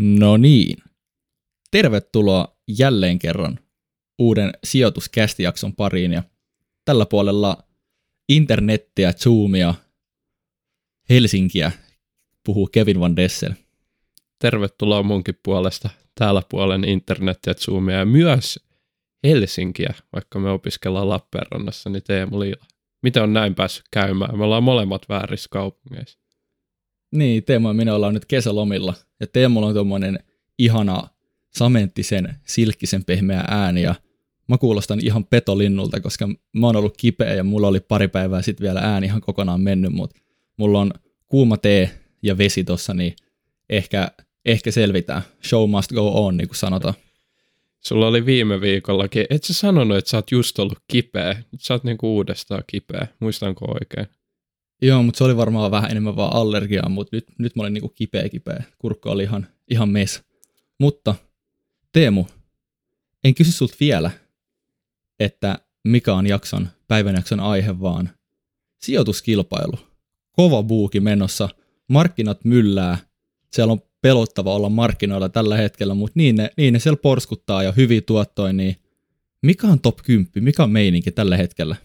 No niin. Tervetuloa jälleen kerran uuden sijoituskästijakson pariin ja tällä puolella internettiä, Zoomia, Helsinkiä puhuu Kevin Van Dessel. Tervetuloa munkin puolesta täällä puolen internettiä, Zoomia ja myös Helsinkiä, vaikka me opiskellaan Lappeenrannassa, niin Teemu Liila. Miten on näin päässyt käymään? Me ollaan molemmat väärissä kaupungeissa. Niin, Teemu ja minä ollaan nyt kesälomilla. Ja Teemulla on tuommoinen ihana samenttisen, silkkisen pehmeä ääni. Ja mä kuulostan ihan petolinnulta, koska mä oon ollut kipeä ja mulla oli pari päivää sitten vielä ääni ihan kokonaan mennyt, mutta mulla on kuuma tee ja vesi tossa, niin ehkä, ehkä selvitään. Show must go on, niin kuin sanotaan. Sulla oli viime viikollakin, et sä sanonut, että sä oot just ollut kipeä. Nyt sä oot niinku uudestaan kipeä. Muistanko oikein? Joo, mutta se oli varmaan vähän enemmän vaan allergiaa, mutta nyt, nyt mä olin niinku kipeä kipeä. Kurkka oli ihan, ihan mes. Mutta Teemu, en kysy sulta vielä, että mikä on jakson, päivän jakson aihe, vaan sijoituskilpailu. Kova buuki menossa, markkinat myllää, siellä on pelottava olla markkinoilla tällä hetkellä, mutta niin ne, niin ne siellä porskuttaa ja hyvin tuottoin, niin mikä on top 10, mikä on meininki tällä hetkellä?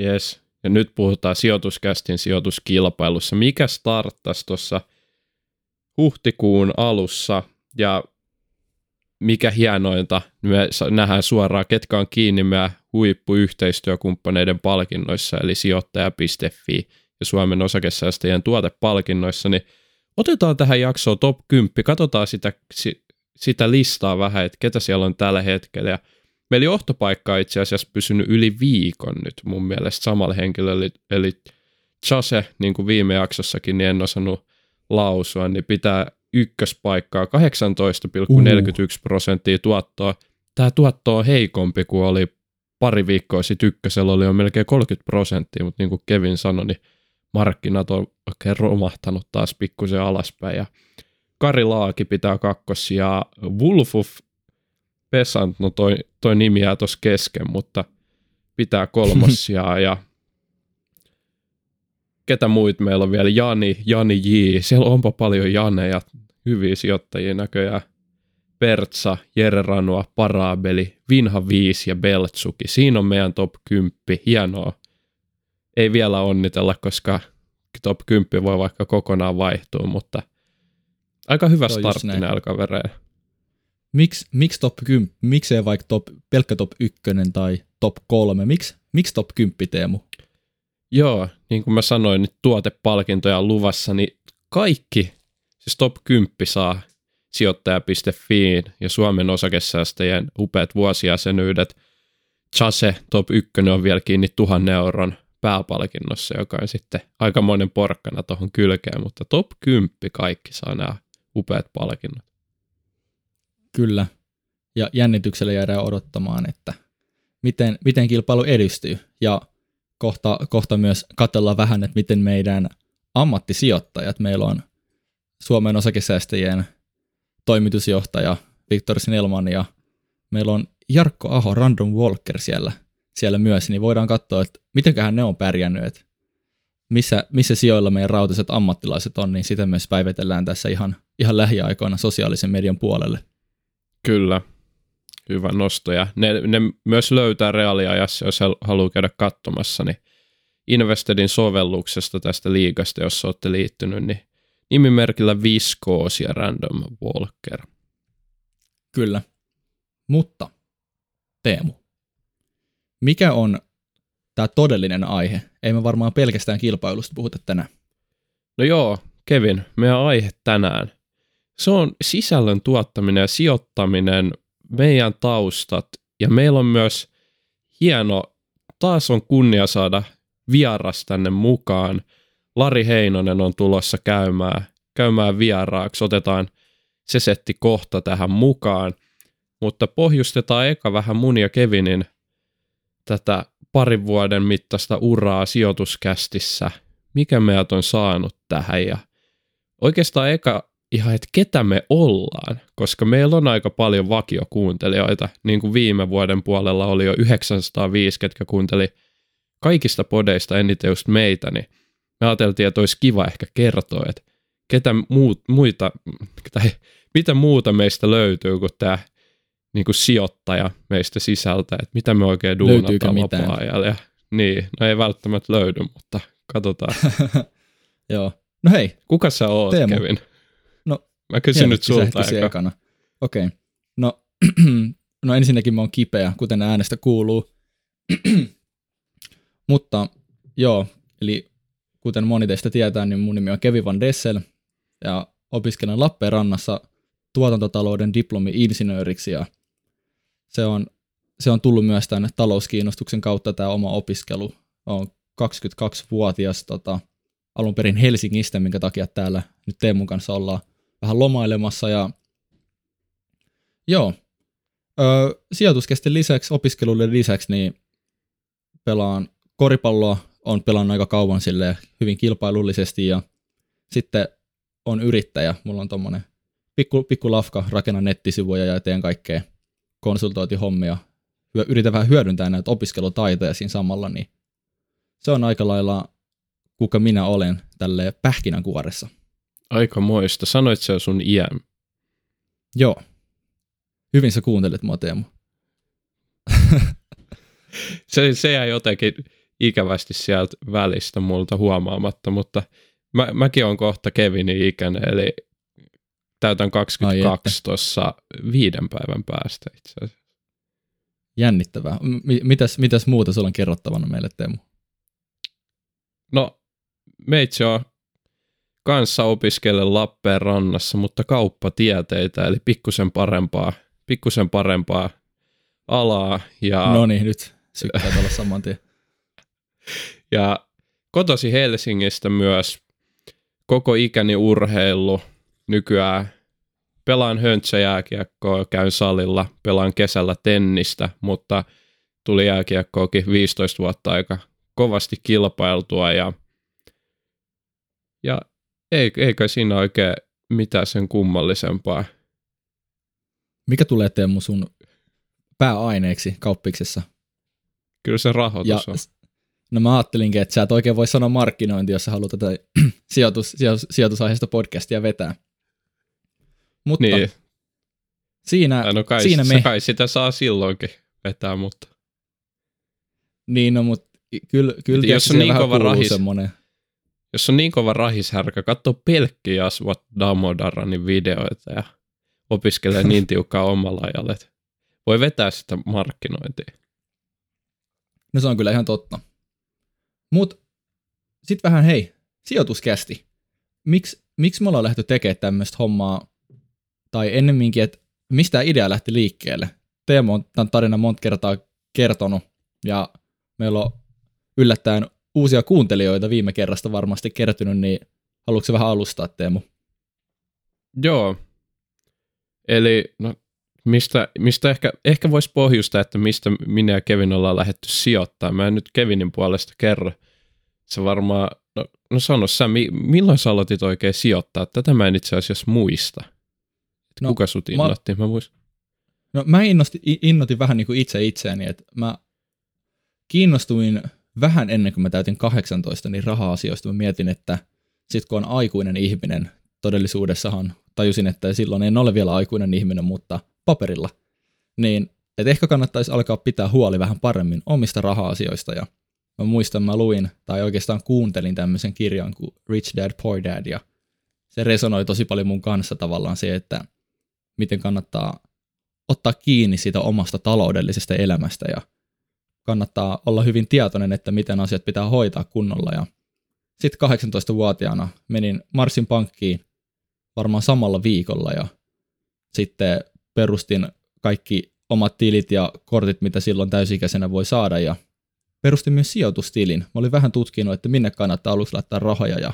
Yes, ja nyt puhutaan sijoituskästin sijoituskilpailussa. Mikä starttasi tuossa huhtikuun alussa ja mikä hienointa, me nähdään suoraan, ketkä on kiinni meidän huippuyhteistyökumppaneiden palkinnoissa, eli sijoittaja.fi ja Suomen osakesäästäjien tuotepalkinnoissa, niin otetaan tähän jaksoon top 10, katsotaan sitä, sitä listaa vähän, että ketä siellä on tällä hetkellä, ja meillä johtopaikka on itse asiassa pysynyt yli viikon nyt mun mielestä samalla henkilöllä, eli, Chase, niin kuin viime jaksossakin, niin en osannut lausua, niin pitää ykköspaikkaa 18,41 prosenttia tuottoa. Tämä tuotto on heikompi kuin oli pari viikkoa sitten ykkösellä oli jo melkein 30 prosenttia, mutta niin kuin Kevin sanoi, niin markkinat on oikein romahtanut taas pikkusen alaspäin. Ja Kari Laaki pitää kakkosia, Wolfuf Pesant, no toi, toi nimi jää tuossa kesken, mutta pitää kolmosia ja ketä muut meillä on vielä, Jani, Jani J, siellä onpa paljon Janeja, hyviä sijoittajia näköjään. Pertsa, Jere Ranua, Parabeli, Vinha 5 ja Beltsuki. Siinä on meidän top 10. Hienoa. Ei vielä onnitella, koska top 10 voi vaikka kokonaan vaihtua, mutta aika hyvä startti näillä kavereilla. Miksi miks top 10, miksei vaikka top, pelkkä top 1 tai top 3, miksi miks top 10 Teemu? Joo, niin kuin mä sanoin, nyt tuotepalkintoja on luvassa, niin kaikki Siis top 10 saa sijoittaja.fi ja Suomen osakesäästäjien upeat vuosijäsenyydet. Chase top 1 on vielä kiinni tuhannen euron pääpalkinnossa, joka on sitten aikamoinen porkkana tuohon kylkeen, mutta top 10 kaikki saa nämä upeat palkinnot. Kyllä, ja jännityksellä jäädään odottamaan, että miten, miten kilpailu edistyy, ja kohta, kohta myös katsellaan vähän, että miten meidän ammattisijoittajat, meillä on Suomen osakesäästäjien toimitusjohtaja Viktor Snellman ja meillä on Jarkko Aho, Random Walker siellä, siellä myös, niin voidaan katsoa, että mitenköhän ne on pärjännyt, että missä, missä sijoilla meidän rautiset ammattilaiset on, niin sitä myös päivitellään tässä ihan, ihan lähiaikoina sosiaalisen median puolelle. Kyllä, hyvä nosto. Ja ne, ne myös löytää reaaliajassa, jos haluaa käydä katsomassa, niin Investedin sovelluksesta tästä liigasta, jos olette liittynyt, niin nimimerkillä Viscoos ja Random Walker. Kyllä. Mutta, Teemu, mikä on tämä todellinen aihe? Ei me varmaan pelkästään kilpailusta puhuta tänään. No joo, Kevin, meidän aihe tänään. Se on sisällön tuottaminen ja sijoittaminen, meidän taustat ja meillä on myös hieno, taas on kunnia saada vieras tänne mukaan – Lari Heinonen on tulossa käymään, käymään vieraaksi. Otetaan se setti kohta tähän mukaan. Mutta pohjustetaan eka vähän mun ja Kevinin tätä parin vuoden mittaista uraa sijoituskästissä. Mikä meidät on saanut tähän ja oikeastaan eka ihan, että ketä me ollaan, koska meillä on aika paljon vakiokuuntelijoita, niin kuin viime vuoden puolella oli jo 905, ketkä kuunteli kaikista podeista eniten just meitä, niin me ajateltiin, että olisi kiva ehkä kertoa, että ketä muut, muita, tai mitä muuta meistä löytyy kuin tämä niin kuin sijoittaja meistä sisältä, että mitä me oikein duunataan vapaa-ajalla. Ja, niin, no ei välttämättä löydy, mutta katsotaan. Joo. No hei. Kuka sä oot, Teemu. Kevin? Mä kysyn nyt sulta eka. ekana. Okei. Okay. No, no ensinnäkin mä oon kipeä, kuten äänestä kuuluu. Mutta joo, eli kuten moni teistä tietää, niin mun nimi on Kevin Van Dessel ja opiskelen Lappeenrannassa tuotantotalouden diplomi-insinööriksi ja se on, se on tullut myös tänne talouskiinnostuksen kautta tämä oma opiskelu. Olen 22-vuotias tota, alun perin Helsingistä, minkä takia täällä nyt Teemun kanssa ollaan vähän lomailemassa ja joo, öö, sijoituskestin lisäksi, opiskelulle lisäksi, niin pelaan koripalloa, on pelannut aika kauan sille hyvin kilpailullisesti ja sitten on yrittäjä, mulla on tommonen pikku, pikku lafka, rakennan nettisivuja ja teen kaikkea konsultointihommia, yritän vähän hyödyntää näitä opiskelutaitoja siinä samalla, niin se on aika lailla kuka minä olen tälle pähkinänkuoressa. Aika moista. Sanoit sä sun iän. Joo. Hyvin sä kuuntelet mua, Teemu. Se, se jäi jotenkin ikävästi sieltä välistä multa huomaamatta, mutta mä, mäkin on kohta Kevinin ikäinen, eli täytän Ai 22 tuossa viiden päivän päästä itse asiassa. Jännittävää. M- mitäs, mitäs muuta sulla on kerrottavana meille, Teemu? No, meitsi on kanssa opiskellen Lappeenrannassa, mutta kauppatieteitä, eli pikkusen parempaa, pikkusen parempaa alaa. Ja, No niin, nyt sykkää olla saman tien. ja kotosi Helsingistä myös koko ikäni urheilu. Nykyään pelaan höntsäjääkiekkoa, käyn salilla, pelaan kesällä tennistä, mutta tuli jääkiekkoakin 15 vuotta aika kovasti kilpailtua ja, ja ei, ei kai siinä oikein mitään sen kummallisempaa. Mikä tulee Teemu sun pääaineeksi kauppiksessa? Kyllä se rahoitus Ja, on. no mä ajattelinkin, että sä et oikein voi sanoa markkinointi, jos sä haluat tätä sijoitus, sijoitus, sijoitusaiheesta podcastia vetää. Mutta Niin, siinä, no kai, siinä me, kai sitä saa silloinkin vetää, mutta niin no, mutta kyllä, kyllä Jos on niin kova rahis- semmonen, jos on niin kova rahishärkä, katso pelkki Asvat Damodaranin videoita ja opiskelee niin tiukkaa omalla ajalla, että voi vetää sitä markkinointia. no se on kyllä ihan totta. Mut sit vähän hei, sijoituskästi. Miks, miksi me ollaan lähty tekemään tämmöistä hommaa, tai ennemminkin, että mistä idea lähti liikkeelle? Teemu on tämän tarinan monta kertaa kertonut, ja meillä on yllättäen uusia kuuntelijoita viime kerrasta varmasti kertynyt, niin haluatko vähän alustaa, Teemu? Joo. Eli no, mistä, mistä ehkä, ehkä voisi pohjustaa, että mistä minä ja Kevin ollaan lähdetty sijoittaa. Mä en nyt Kevinin puolesta kerro. Se varmaan, no, no sano sä, mi, milloin sä aloitit oikein sijoittaa? Tätä mä en itse asiassa muista. No, Kuka sut mä- innoitti? Mä muistan. No mä innosti, i- innoitin vähän niin kuin itse itseäni, että mä kiinnostuin vähän ennen kuin mä täytin 18, niin raha-asioista mä mietin, että sit kun on aikuinen ihminen, todellisuudessahan tajusin, että silloin en ole vielä aikuinen ihminen, mutta paperilla, niin että ehkä kannattaisi alkaa pitää huoli vähän paremmin omista raha-asioista ja mä muistan, mä luin tai oikeastaan kuuntelin tämmöisen kirjan kuin Rich Dad Poor Dad ja se resonoi tosi paljon mun kanssa tavallaan se, että miten kannattaa ottaa kiinni siitä omasta taloudellisesta elämästä ja kannattaa olla hyvin tietoinen, että miten asiat pitää hoitaa kunnolla. Ja sitten 18-vuotiaana menin Marsin pankkiin varmaan samalla viikolla ja sitten perustin kaikki omat tilit ja kortit, mitä silloin täysikäisenä voi saada ja perustin myös sijoitustilin. Mä olin vähän tutkinut, että minne kannattaa aluksi laittaa rahoja ja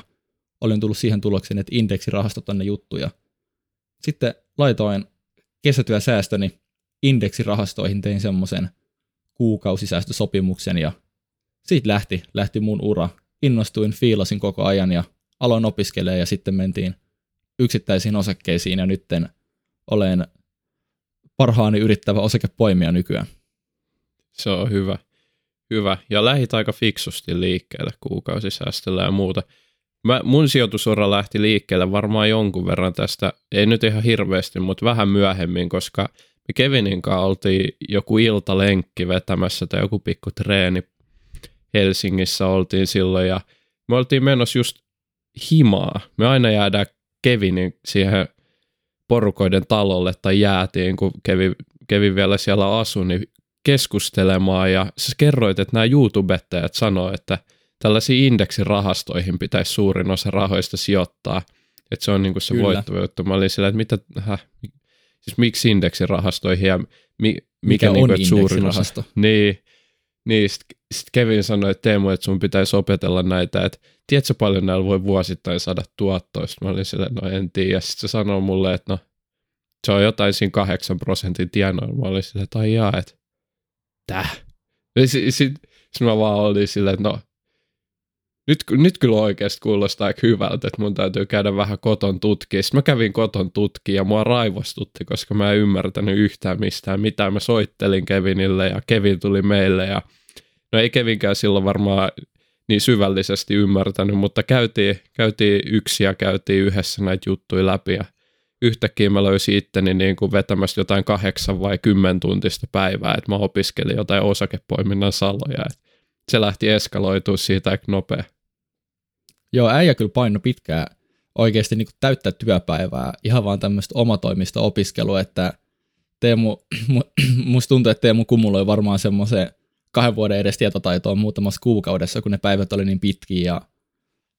olin tullut siihen tulokseen, että indeksirahastot on ne juttuja. Sitten laitoin kesätyösäästöni indeksirahastoihin, tein semmoisen kuukausisäästösopimuksen ja siitä lähti, lähti mun ura. Innostuin, fiilasin koko ajan ja aloin opiskelemaan ja sitten mentiin yksittäisiin osakkeisiin ja nytten olen parhaani yrittävä osakepoimija nykyään. Se on hyvä. Hyvä. Ja lähit aika fiksusti liikkeelle kuukausisäästöllä ja muuta. Mä, mun sijoitusura lähti liikkeelle varmaan jonkun verran tästä, ei nyt ihan hirveästi, mutta vähän myöhemmin, koska me Kevinin kanssa oltiin joku iltalenkki vetämässä tai joku pikku treeni. Helsingissä oltiin silloin ja me oltiin menossa just himaa. Me aina jäädään Kevinin siihen porukoiden talolle tai jäätiin, kun Kevin, Kevin vielä siellä asui, niin keskustelemaan. Ja sä kerroit, että nämä YouTubettajat sanoo, että tällaisiin indeksirahastoihin pitäisi suurin osa rahoista sijoittaa, että se on niin kuin se voittava juttu. Mä olin sillä, että mitä, häh, siis miksi indeksirahastoihin ja mi, mikä, Mikä niin on osa. indeksirahasto? Niin, niin sitten sit Kevin sanoi, että Teemu, että sun pitäisi opetella näitä, että tiedätkö paljon näillä voi vuosittain saada tuottoa? Sitten mä olin silleen, no en tiedä. Sitten se sanoi mulle, että no se on jotain siinä kahdeksan prosentin tienoilla. Mä olin silleen, että ai jaa, että täh. Sitten sit, sit mä vaan olin silleen, että no nyt, nyt kyllä oikeasti kuulostaa aika hyvältä, että mun täytyy käydä vähän koton tutkia. Sitten mä kävin koton tutkia ja mua raivostutti, koska mä en ymmärtänyt yhtään mistään mitään. Mä soittelin Kevinille ja Kevin tuli meille ja no ei Kevinkään silloin varmaan niin syvällisesti ymmärtänyt, mutta käytiin, käytiin yksi ja käytiin yhdessä näitä juttuja läpi ja yhtäkkiä mä löysin itteni niin kuin vetämässä jotain kahdeksan vai kymmen tuntista päivää, että mä opiskelin jotain osakepoiminnan saloja. Se lähti eskaloitua siitä aika nopea. Joo, äijä kyllä paino pitkään oikeasti niin täyttää työpäivää, ihan vaan tämmöistä omatoimista opiskelua, että Teemu, mu- musta tuntuu, että Teemu kumuloi varmaan semmoisen kahden vuoden edes tietotaitoa muutamassa kuukaudessa, kun ne päivät oli niin pitkiä ja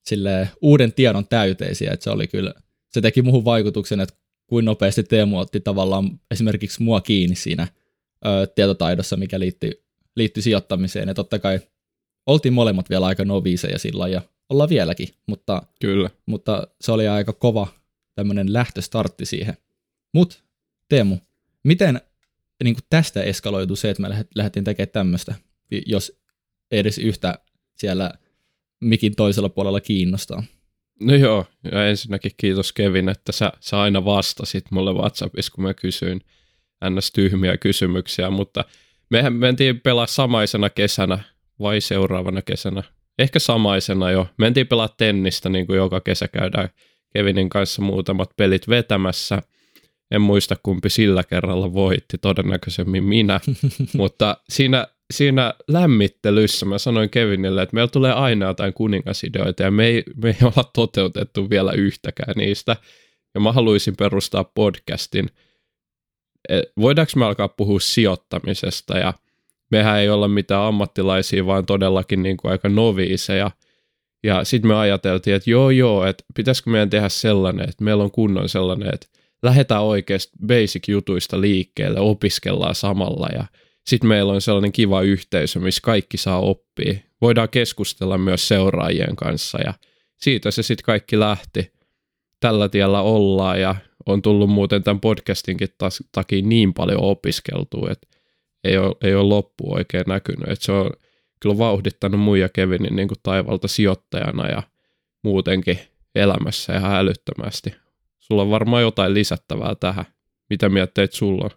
sille uuden tiedon täyteisiä, että se oli kyllä, se teki muuhun vaikutuksen, että kuin nopeasti Teemu otti tavallaan esimerkiksi mua kiinni siinä ö, tietotaidossa, mikä liittyi, liittyi sijoittamiseen, ja totta kai oltiin molemmat vielä aika noviiseja silloin, ja ollaan vieläkin, mutta, Kyllä. mutta se oli aika kova tämmöinen lähtöstartti siihen. Mut Teemu, miten niin kuin tästä eskaloitu se, että me lähdet- lähdettiin tekemään tämmöistä, jos edes yhtä siellä mikin toisella puolella kiinnostaa? No joo, ja ensinnäkin kiitos Kevin, että sä, sä aina vastasit mulle WhatsAppissa, kun mä kysyin ns. tyhmiä kysymyksiä, mutta mehän mentiin pelaa samaisena kesänä vai seuraavana kesänä. Ehkä samaisena jo. Mentiin pelaa tennistä, niin kuin joka kesä käydään Kevinin kanssa muutamat pelit vetämässä. En muista kumpi sillä kerralla voitti, todennäköisemmin minä. Mutta siinä, siinä lämmittelyssä mä sanoin Kevinille, että meillä tulee aina jotain kuningasideoita ja me ei, me ei olla toteutettu vielä yhtäkään niistä. Ja mä haluaisin perustaa podcastin. E, Voidaanko me alkaa puhua sijoittamisesta ja mehän ei olla mitään ammattilaisia, vaan todellakin niin kuin aika noviiseja. Ja sitten me ajateltiin, että joo joo, että pitäisikö meidän tehdä sellainen, että meillä on kunnon sellainen, että lähdetään oikeasti basic-jutuista liikkeelle, opiskellaan samalla ja sitten meillä on sellainen kiva yhteisö, missä kaikki saa oppia. Voidaan keskustella myös seuraajien kanssa ja siitä se sitten kaikki lähti. Tällä tiellä ollaan ja on tullut muuten tämän podcastinkin takia niin paljon opiskeltua, että ei ole, ei ole loppu oikein näkynyt. Et se on kyllä vauhdittanut mun ja Kevinin niin kuin taivalta sijoittajana ja muutenkin elämässä ihan älyttömästi. Sulla on varmaan jotain lisättävää tähän. Mitä mietteet sulla on?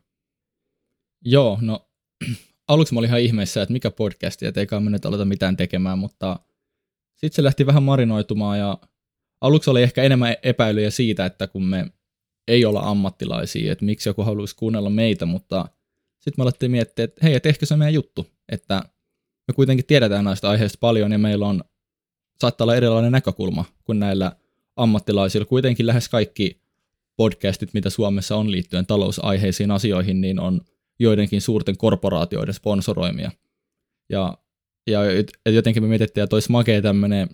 Joo, no aluksi mä olin ihan ihmeessä, että mikä podcasti, että eikä me nyt aleta mitään tekemään, mutta sitten se lähti vähän marinoitumaan ja aluksi oli ehkä enemmän epäilyjä siitä, että kun me ei olla ammattilaisia, että miksi joku haluaisi kuunnella meitä, mutta sitten me alettiin miettiä, että hei, että ehkä se on meidän juttu, että me kuitenkin tiedetään näistä aiheista paljon ja meillä on, saattaa olla erilainen näkökulma kuin näillä ammattilaisilla. Kuitenkin lähes kaikki podcastit, mitä Suomessa on liittyen talousaiheisiin asioihin, niin on joidenkin suurten korporaatioiden sponsoroimia. Ja, ja jotenkin me mietittiin, että olisi makea tämmöinen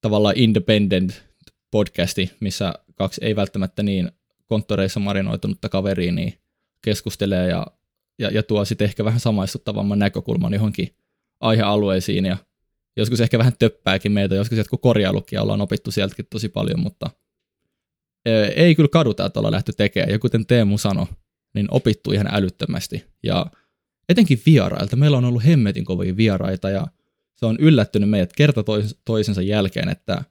tavallaan independent podcasti, missä kaksi ei välttämättä niin konttoreissa marinoitunutta kaveria niin keskustelee ja, ja, ja tuo sitten ehkä vähän samaistuttavamman näkökulman johonkin aihealueisiin ja joskus ehkä vähän töppääkin meitä, joskus jotkut korjailukia ollaan opittu sieltäkin tosi paljon, mutta ö, ei kyllä kaduta, että ollaan lähty tekemään. Ja kuten Teemu sanoi, niin opittu ihan älyttömästi. Ja etenkin vierailta. Meillä on ollut hemmetin kovia vieraita ja se on yllättynyt meidät kerta tois- toisensa jälkeen, että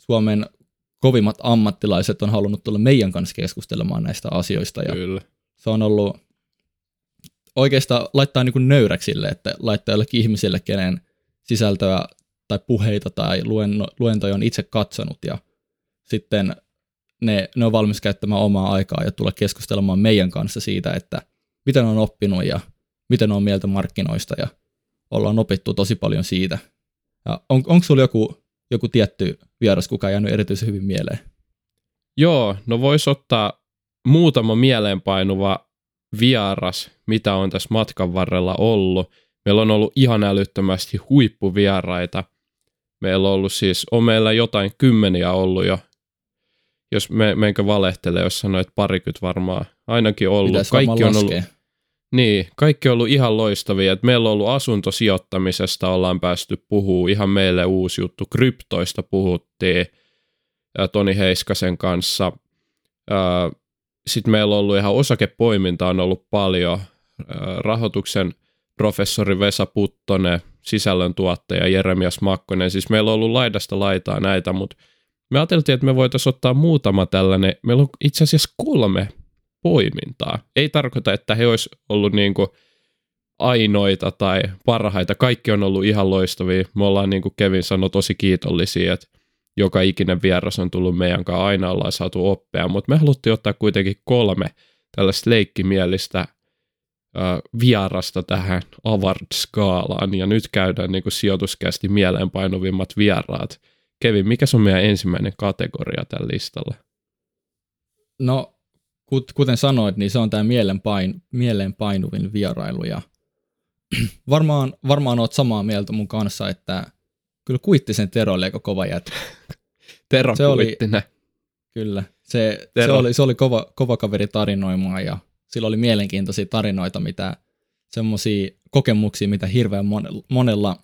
Suomen kovimmat ammattilaiset on halunnut tulla meidän kanssa keskustelemaan näistä asioista. Ja Kyllä. se on ollut oikeastaan laittaa niin kuin nöyräksille, että laittaa jollekin ihmisille, kenen sisältöä tai puheita tai luenno, luentoja on itse katsonut ja sitten ne, ne on valmis käyttämään omaa aikaa ja tulla keskustelemaan meidän kanssa siitä, että miten on oppinut ja miten on mieltä markkinoista ja ollaan opittu tosi paljon siitä. Ja on, onko sulla joku, joku tietty vieras, kuka on jäänyt erityisen hyvin mieleen? Joo, no voisi ottaa muutama mieleenpainuva vieras, mitä on tässä matkan varrella ollut. Meillä on ollut ihan älyttömästi huippuvieraita. Meillä on ollut siis, on meillä jotain kymmeniä ollut jo. Jos me, menkö valehtelee, jos sanoit parikymmentä varmaan. Ainakin ollut. Kaikki on ollut, laskea. Niin, kaikki on ollut ihan loistavia. Et meillä on ollut asuntosijoittamisesta, ollaan päästy puhuu ihan meille uusi juttu. Kryptoista puhuttiin ja Toni Heiskasen kanssa. Sitten meillä on ollut ihan osakepoiminta on ollut paljon. Rahoituksen professori Vesa Puttonen, sisällöntuottaja Jeremias Makkonen. Siis meillä on ollut laidasta laitaa näitä, mutta me ajateltiin, että me voitaisiin ottaa muutama tällainen. Meillä on itse asiassa kolme poimintaa. Ei tarkoita, että he olisi ollut niin kuin ainoita tai parhaita. Kaikki on ollut ihan loistavia. Me ollaan, niin kuin Kevin sanoi, tosi kiitollisia, että joka ikinen vieras on tullut meidän kanssa, aina ollaan saatu oppia, mutta me haluttiin ottaa kuitenkin kolme tällaista leikkimielistä vierasta tähän Avard-skaalaan, ja nyt käydään niin sijoituskästi mieleenpainuvimmat vieraat. Kevin, mikä on meidän ensimmäinen kategoria tällä listalla? No, kuten sanoit, niin se on tämä mielenpain, mieleenpainuvin vierailu, ja varmaan, varmaan oot samaa mieltä mun kanssa, että kyllä Kuittisen Tero oli aika kova jätkä. Tero se oli. Kyllä, se, se oli, se oli kova, kova kaveri tarinoimaan ja sillä oli mielenkiintoisia tarinoita, mitä semmoisia kokemuksia, mitä hirveän monella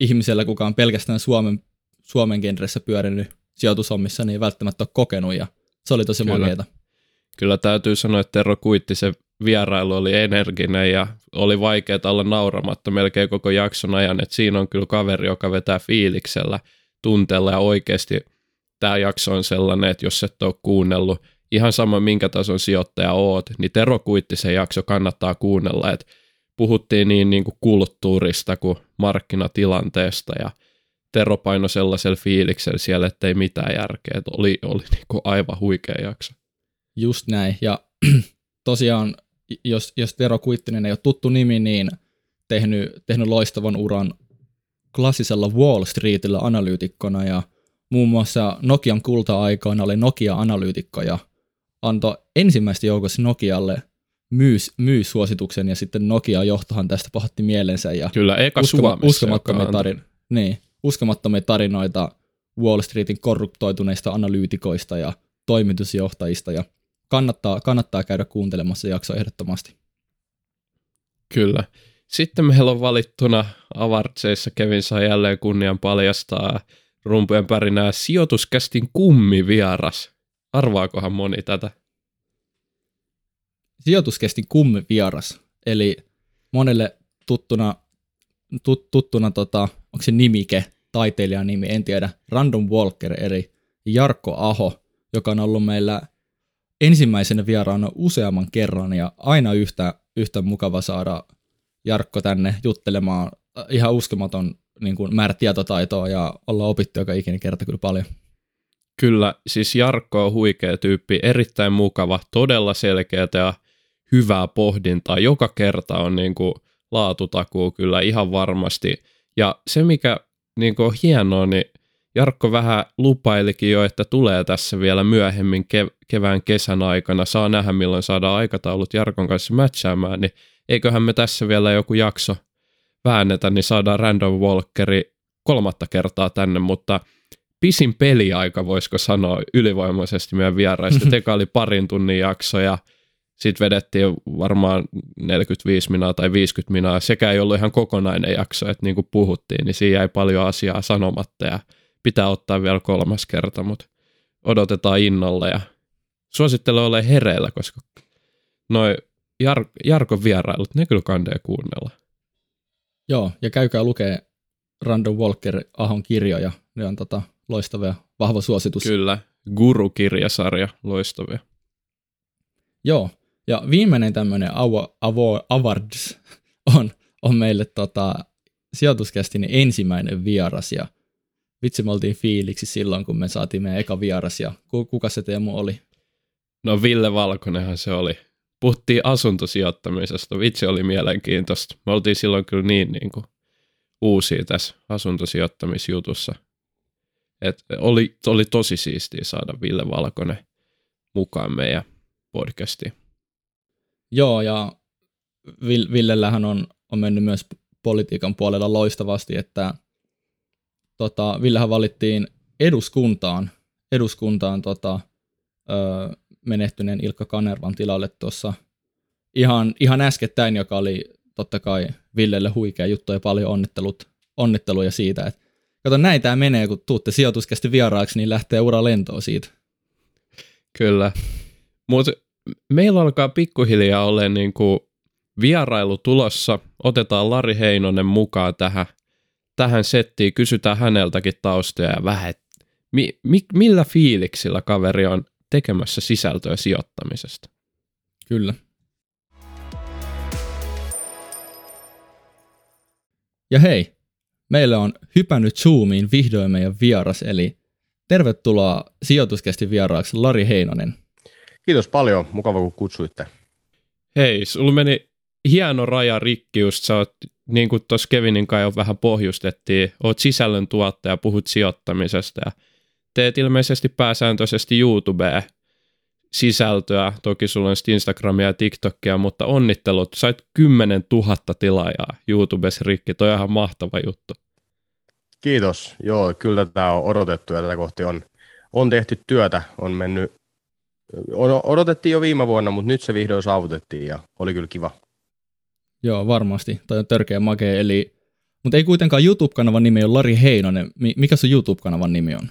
ihmisellä, kuka on pelkästään Suomen, Suomen genressä pyörinyt sijoitushommissa, niin ei välttämättä ole kokenut ja se oli tosi makeeta. Kyllä täytyy sanoa, että Tero Kuittisen vierailu oli energinen ja oli vaikea olla nauramatta melkein koko jakson ajan, että siinä on kyllä kaveri, joka vetää fiiliksellä, tunteella ja oikeasti tämä jakso on sellainen, että jos et ole kuunnellut, ihan sama minkä tason sijoittaja oot, niin Tero Kuittisen jakso kannattaa kuunnella, että puhuttiin niin, niin kuin kulttuurista kuin markkinatilanteesta ja Tero paino sellaisella fiiliksellä siellä, että ei mitään järkeä, että oli, oli niin kuin aivan huikea jakso. Just näin, ja tosiaan jos, jos Tero Kuittinen ei ole tuttu nimi, niin tehnyt, tehnyt loistavan uran klassisella Wall Streetillä analyytikkona ja muun muassa Nokian kulta-aikoina oli Nokia-analyytikko ja antoi ensimmäistä joukossa Nokialle myys, myys-suosituksen ja sitten Nokia johtohan tästä pahotti mielensä. Ja Kyllä, eka uskoma. Uskomattomia, tarin, niin, uskomattomia tarinoita Wall Streetin korruptoituneista analyytikoista ja toimitusjohtajista ja kannattaa, kannattaa käydä kuuntelemassa jakso ehdottomasti. Kyllä. Sitten meillä on valittuna Avartseissa Kevin saa jälleen kunnian paljastaa rumpujen pärinää sijoituskästin kummivieras. Arvaakohan moni tätä? Sijoituskästin kummivieras, eli monelle tuttuna, tut, tuttuna tota, onko se nimike, taiteilijan nimi, en tiedä, Random Walker, eli Jarkko Aho, joka on ollut meillä ensimmäisenä vieraana useamman kerran ja aina yhtä, yhtä mukava saada Jarkko tänne juttelemaan. Ihan uskomaton niin kuin, määrä tietotaitoa ja olla opittu joka ikinen kerta kyllä paljon. Kyllä, siis Jarkko on huikea tyyppi, erittäin mukava, todella selkeä ja hyvää pohdintaa. Joka kerta on niin kuin, laatutakuu kyllä ihan varmasti. Ja se, mikä niin kuin, on hienoa, niin Jarkko vähän lupailikin jo, että tulee tässä vielä myöhemmin kev- kevään kesän aikana. Saa nähdä, milloin saadaan aikataulut Jarkon kanssa matchaamaan, niin eiköhän me tässä vielä joku jakso väännetä, niin saadaan Random Walkeri kolmatta kertaa tänne, mutta pisin peliaika, voisiko sanoa ylivoimaisesti meidän vieraista. Teka oli parin tunnin jakso ja sitten vedettiin varmaan 45 minaa tai 50 minaa. Sekä ei ollut ihan kokonainen jakso, että niin kuin puhuttiin, niin siinä jäi paljon asiaa sanomatta ja pitää ottaa vielä kolmas kerta, mutta odotetaan innolla ja suosittelen ole hereillä, koska noin Jar- Jarkon vierailut, ne kyllä kandee kuunnella. Joo, ja käykää lukee Random Walker Ahon kirjoja, ne on tota, loistavia, vahva suositus. Kyllä, Guru-kirjasarja, loistavia. Joo, ja viimeinen tämmöinen awards on, on meille tota, sijoituskästin ensimmäinen vieras ja vitsi me oltiin fiiliksi silloin, kun me saatiin meidän eka vieras ja kuka se Teemu oli? No Ville Valkonenhan se oli. Puhuttiin asuntosijoittamisesta, vitsi oli mielenkiintoista. Me oltiin silloin kyllä niin, niin kuin uusia tässä asuntosijoittamisjutussa. Et oli, oli tosi siistiä saada Ville Valkonen mukaan meidän podcastiin. Joo, ja Villellähän on, on mennyt myös politiikan puolella loistavasti, että tota, Villehän valittiin eduskuntaan, eduskuntaan tota, ö, menehtyneen Ilkka Kanervan tilalle tuossa ihan, ihan äskettäin, joka oli totta kai Villelle huikea juttu ja paljon onnittelut, onnitteluja siitä, että kato näin tämä menee, kun tuutte sijoituskästi vieraaksi, niin lähtee ura lentoon siitä. Kyllä, mutta meillä alkaa pikkuhiljaa olla niin vierailu tulossa. Otetaan Lari Heinonen mukaan tähän, tähän settiin, kysytään häneltäkin taustoja ja vähän, mi, mi, millä fiiliksillä kaveri on tekemässä sisältöä sijoittamisesta. Kyllä. Ja hei, meille on hypännyt Zoomiin vihdoin meidän vieras, eli tervetuloa sijoituskesti vieraaksi Lari Heinonen. Kiitos paljon, mukava kun kutsuitte. Hei, sulla meni hieno raja rikki just, sä oot, niin kuin tuossa Kevinin kanssa jo vähän pohjustettiin, oot sisällön tuottaja, puhut sijoittamisesta ja teet ilmeisesti pääsääntöisesti YouTubea sisältöä, toki sulla on Instagramia ja TikTokia, mutta onnittelut, sait 10 000 tilaajaa YouTubessa rikki, toi on ihan mahtava juttu. Kiitos, joo, kyllä tämä on odotettu ja tätä kohti on, on tehty työtä, on mennyt, odotettiin jo viime vuonna, mutta nyt se vihdoin saavutettiin ja oli kyllä kiva. Joo, varmasti. Toi on törkeä makea. Eli, mutta ei kuitenkaan YouTube-kanavan nimi ole Lari Heinonen. Mikä se YouTube-kanavan nimi on?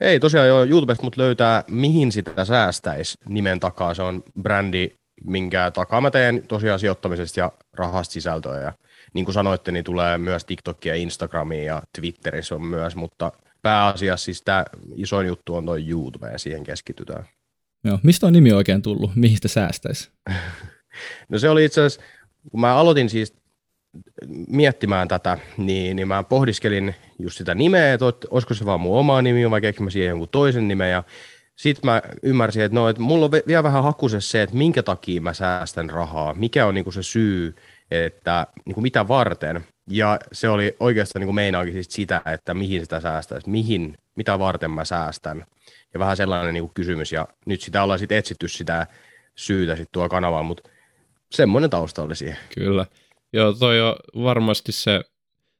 Ei tosiaan jo YouTubesta, mutta löytää mihin sitä säästäisi nimen takaa. Se on brändi, minkä takaa mä teen tosiaan sijoittamisesta ja rahasta sisältöä. Ja niin kuin sanoitte, niin tulee myös TikTokia, Instagramia ja Twitterissä on myös, mutta pääasiassa siis tämä isoin juttu on tuo YouTube ja siihen keskitytään. Joo, mistä on nimi oikein tullut? Mihin sitä säästäisi? no se oli itse asiassa kun mä aloitin siis miettimään tätä, niin, niin mä pohdiskelin just sitä nimeä, että olisiko se vaan mun oma nimi vai keksin mä siihen jonkun toisen nimen ja sitten mä ymmärsin, että, no, että mulla on vielä vähän hakusessa se, että minkä takia mä säästän rahaa, mikä on niinku se syy, että niinku mitä varten. Ja se oli oikeastaan niinku meinaakin siis sitä, että mihin sitä säästäisi, mihin, mitä varten mä säästän. Ja vähän sellainen niinku kysymys, ja nyt sitä ollaan sitten etsitty sitä syytä sitten tuo kanavaan, mutta semmoinen tausta oli siihen. Kyllä. Joo, toi on varmasti se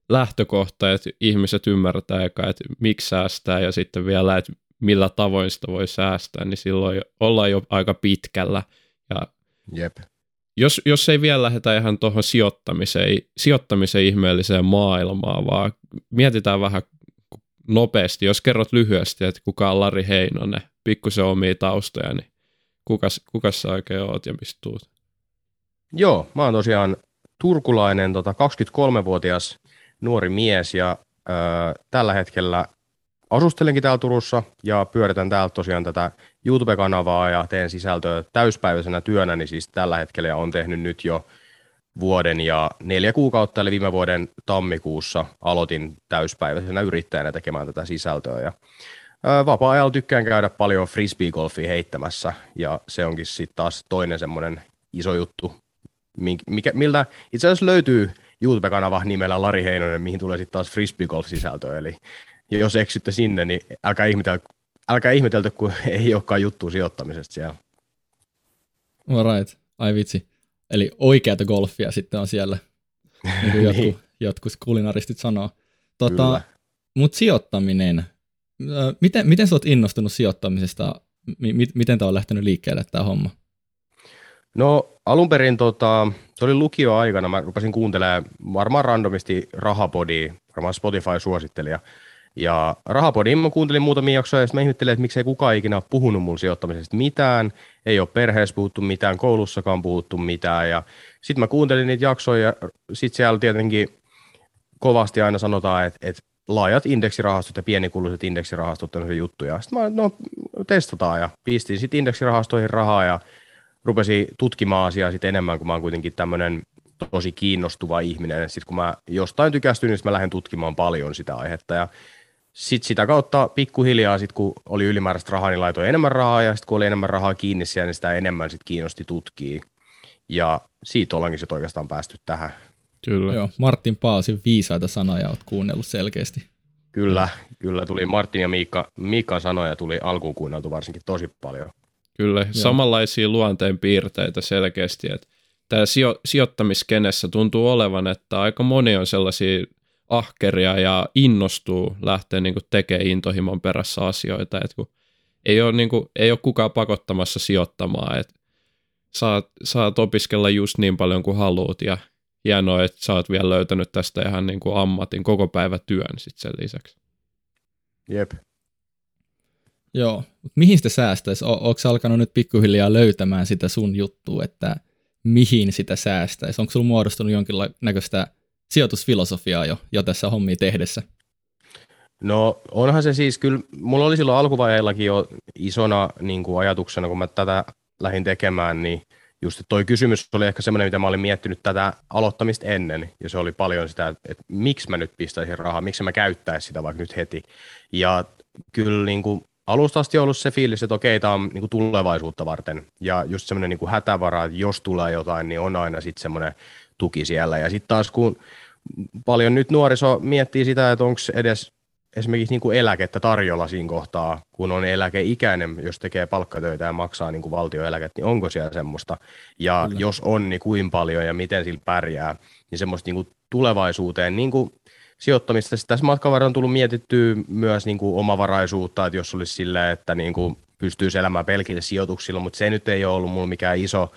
lähtökohta, että ihmiset ymmärtää eka, että miksi säästää ja sitten vielä, että millä tavoin sitä voi säästää, niin silloin ollaan jo aika pitkällä. Ja Jep. Jos, jos ei vielä lähdetä ihan tuohon sijoittamiseen, sijoittamisen ihmeelliseen maailmaan, vaan mietitään vähän nopeasti, jos kerrot lyhyesti, että kuka on Lari Heinonen, pikkusen omia taustoja, niin kukas, kukas sä oikein oot ja mistä tuut? Joo, mä oon tosiaan turkulainen tota, 23-vuotias nuori mies ja ö, tällä hetkellä asustelenkin täällä Turussa ja pyöritän täältä tosiaan tätä YouTube-kanavaa ja teen sisältöä täyspäiväisenä työnä, niin siis tällä hetkellä ja on tehnyt nyt jo vuoden ja neljä kuukautta, eli viime vuoden tammikuussa aloitin täyspäiväisenä yrittäjänä tekemään tätä sisältöä. Ja vapaa-ajalla tykkään käydä paljon frisbee-golfia heittämässä, ja se onkin sitten taas toinen semmoinen iso juttu, mikä, miltä itse asiassa löytyy YouTube-kanava nimellä Lari Heinonen, mihin tulee sitten taas frisbee golf sisältö, eli jos eksytte sinne, niin älkää ihmetellä, älkää ihmetellä, kun ei olekaan juttu sijoittamisesta siellä. right. ai vitsi. Eli oikeata golfia sitten on siellä, niin kuin jotkut, niin. jotkut kulinaristit sanoo. Tota, Mutta sijoittaminen, miten, miten sä oot innostunut sijoittamisesta? M- miten tämä on lähtenyt liikkeelle tämä homma? No alun perin tota, se oli lukioaikana, mä rupesin kuuntelemaan varmaan randomisti Rahapodia, varmaan Spotify suosittelija. Ja Rahapodin mä kuuntelin muutamia jaksoja ja mä ihmettelin, että miksei kukaan ikinä ole puhunut mun sijoittamisesta mitään. Ei ole perheessä puhuttu mitään, koulussakaan puhuttu mitään. Ja sitten mä kuuntelin niitä jaksoja ja sitten siellä tietenkin kovasti aina sanotaan, että, että laajat indeksirahastot ja pienikuluiset indeksirahastot on juttuja. Sitten mä no testataan ja pistin sitten indeksirahastoihin rahaa ja rupesin tutkimaan asiaa sitten enemmän, kun mä oon kuitenkin tämmöinen tosi kiinnostuva ihminen. Sitten kun mä jostain tykästyn, niin mä lähden tutkimaan paljon sitä aihetta ja sitten sitä kautta pikkuhiljaa, sit kun oli ylimääräistä rahaa, niin laitoin enemmän rahaa ja sitten kun oli enemmän rahaa kiinni siellä, niin sitä enemmän sit kiinnosti tutkia. Ja siitä ollaankin sitten oikeastaan päästy tähän. Kyllä. Joo, Martin Paasin viisaita sanoja olet kuunnellut selkeästi. Kyllä, kyllä tuli Martin ja Miikka, Miikka sanoja tuli alkuun kuunneltu varsinkin tosi paljon. Kyllä, Joo. samanlaisia luonteen piirteitä selkeästi, että tämä sijo- sijoittamiskenessä tuntuu olevan, että aika moni on sellaisia ahkeria ja innostuu lähteä niin tekemään intohimon perässä asioita, että kun ei ole, niin kuin, ei ole kukaan pakottamassa sijoittamaan, että saat, saat opiskella just niin paljon kuin haluat ja hienoa, että sä oot vielä löytänyt tästä ihan niin kuin ammatin koko päivä työn sit sen lisäksi. Jep. Joo, mihin sitä säästäisi? O- Onko alkanut nyt pikkuhiljaa löytämään sitä sun juttua, että mihin sitä säästäisi? Onko sulla muodostunut jonkinlaista sijoitusfilosofiaa jo, jo tässä hommia tehdessä? No onhan se siis kyllä, mulla oli silloin alkuvaiheellakin jo isona niin kuin ajatuksena, kun mä tätä lähdin tekemään, niin just toi kysymys oli ehkä semmoinen, mitä mä olin miettinyt tätä aloittamista ennen, ja se oli paljon sitä, että, että miksi mä nyt pistäisin rahaa, miksi mä käyttäisin sitä vaikka nyt heti. Ja kyllä niin kuin alusta asti ollut se fiilis, että okei, tämä on niin kuin tulevaisuutta varten, ja just semmoinen niin hätävara, että jos tulee jotain, niin on aina sitten semmoinen tuki siellä. Ja sitten taas kun paljon nyt nuoriso miettii sitä, että onko edes esimerkiksi niin kuin eläkettä tarjolla siinä kohtaa, kun on eläkeikäinen, jos tekee palkkatöitä ja maksaa niin kuin valtioeläkettä, niin onko siellä semmoista? Ja Kyllä. jos on, niin kuin paljon ja miten sillä pärjää, niin semmoista niin kuin tulevaisuuteen niin kuin sijoittamista. Sitten tässä matkan varrella on tullut mietittyä myös niin kuin omavaraisuutta, että jos olisi silleen, että niin kuin pystyy elämään pelkillä sijoituksilla, mutta se nyt ei ole ollut mulla mikään iso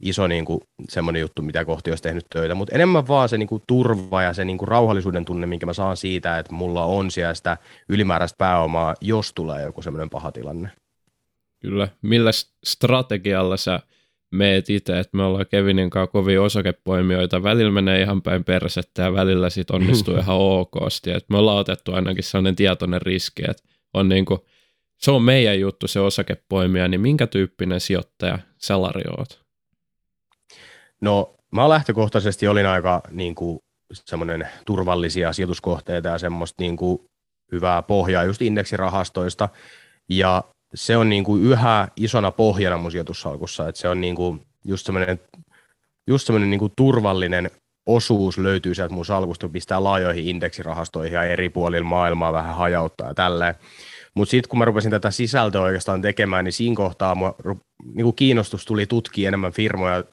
iso niin kuin, semmoinen juttu, mitä kohti olisi tehnyt töitä, mutta enemmän vaan se niin kuin, turva ja se niin kuin, rauhallisuuden tunne, minkä mä saan siitä, että mulla on siellä sitä ylimääräistä pääomaa, jos tulee joku semmoinen paha tilanne. Kyllä. Millä strategialla sä meet itse, että me ollaan Kevinin kanssa kovin osakepoimijoita, välillä menee ihan päin persettä ja välillä sit onnistuu ihan okosti, että me ollaan otettu ainakin sellainen tietoinen riski, että on niin kuin, se on meidän juttu se osakepoimija, niin minkä tyyppinen sijoittaja sä Lari oot? No mä lähtökohtaisesti olin aika niin kuin, semmoinen turvallisia sijoituskohteita ja semmoista niin kuin, hyvää pohjaa just indeksirahastoista. Ja se on niin kuin, yhä isona pohjana mun sijoitussalkussa, että se on niin kuin, just semmoinen, just semmoinen niin kuin, turvallinen osuus löytyy sieltä mun salkusta, pistää laajoihin indeksirahastoihin ja eri puolilla maailmaa vähän hajauttaa ja tälleen. Mutta sitten kun mä rupesin tätä sisältöä oikeastaan tekemään, niin siinä kohtaa mua, niin kuin kiinnostus tuli tutkia enemmän firmoja,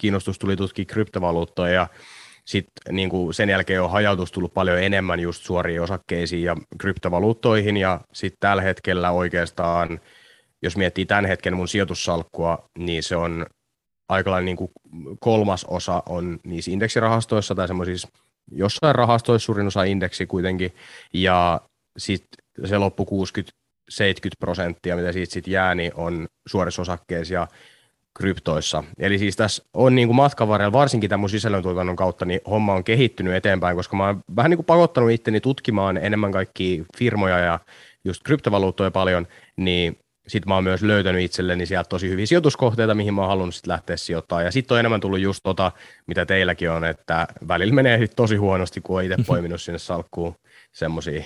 kiinnostus tuli tutkia kryptovaluuttoja ja sitten niin kuin sen jälkeen on hajautus tullut paljon enemmän just suoriin osakkeisiin ja kryptovaluuttoihin ja sitten tällä hetkellä oikeastaan, jos miettii tämän hetken mun sijoitussalkkua, niin se on aika niin kuin kolmas osa on niissä indeksirahastoissa tai semmoisissa jossain rahastoissa suurin osa indeksi kuitenkin. Ja sitten se loppu 60 70 prosenttia, mitä siitä sitten jää, niin on suorissa osakkeissa. Ja kryptoissa. Eli siis tässä on niin kuin matkan varrella, varsinkin tämän mun sisällöntuotannon kautta, niin homma on kehittynyt eteenpäin, koska mä oon vähän niin kuin pakottanut itteni tutkimaan enemmän kaikki firmoja ja just kryptovaluuttoja paljon, niin sitten mä oon myös löytänyt itselleni sieltä tosi hyviä sijoituskohteita, mihin mä oon halunnut sit lähteä sijoittamaan. Ja sitten on enemmän tullut just tota, mitä teilläkin on, että välillä menee tosi huonosti, kun on itse poiminut sinne salkkuun semmoisia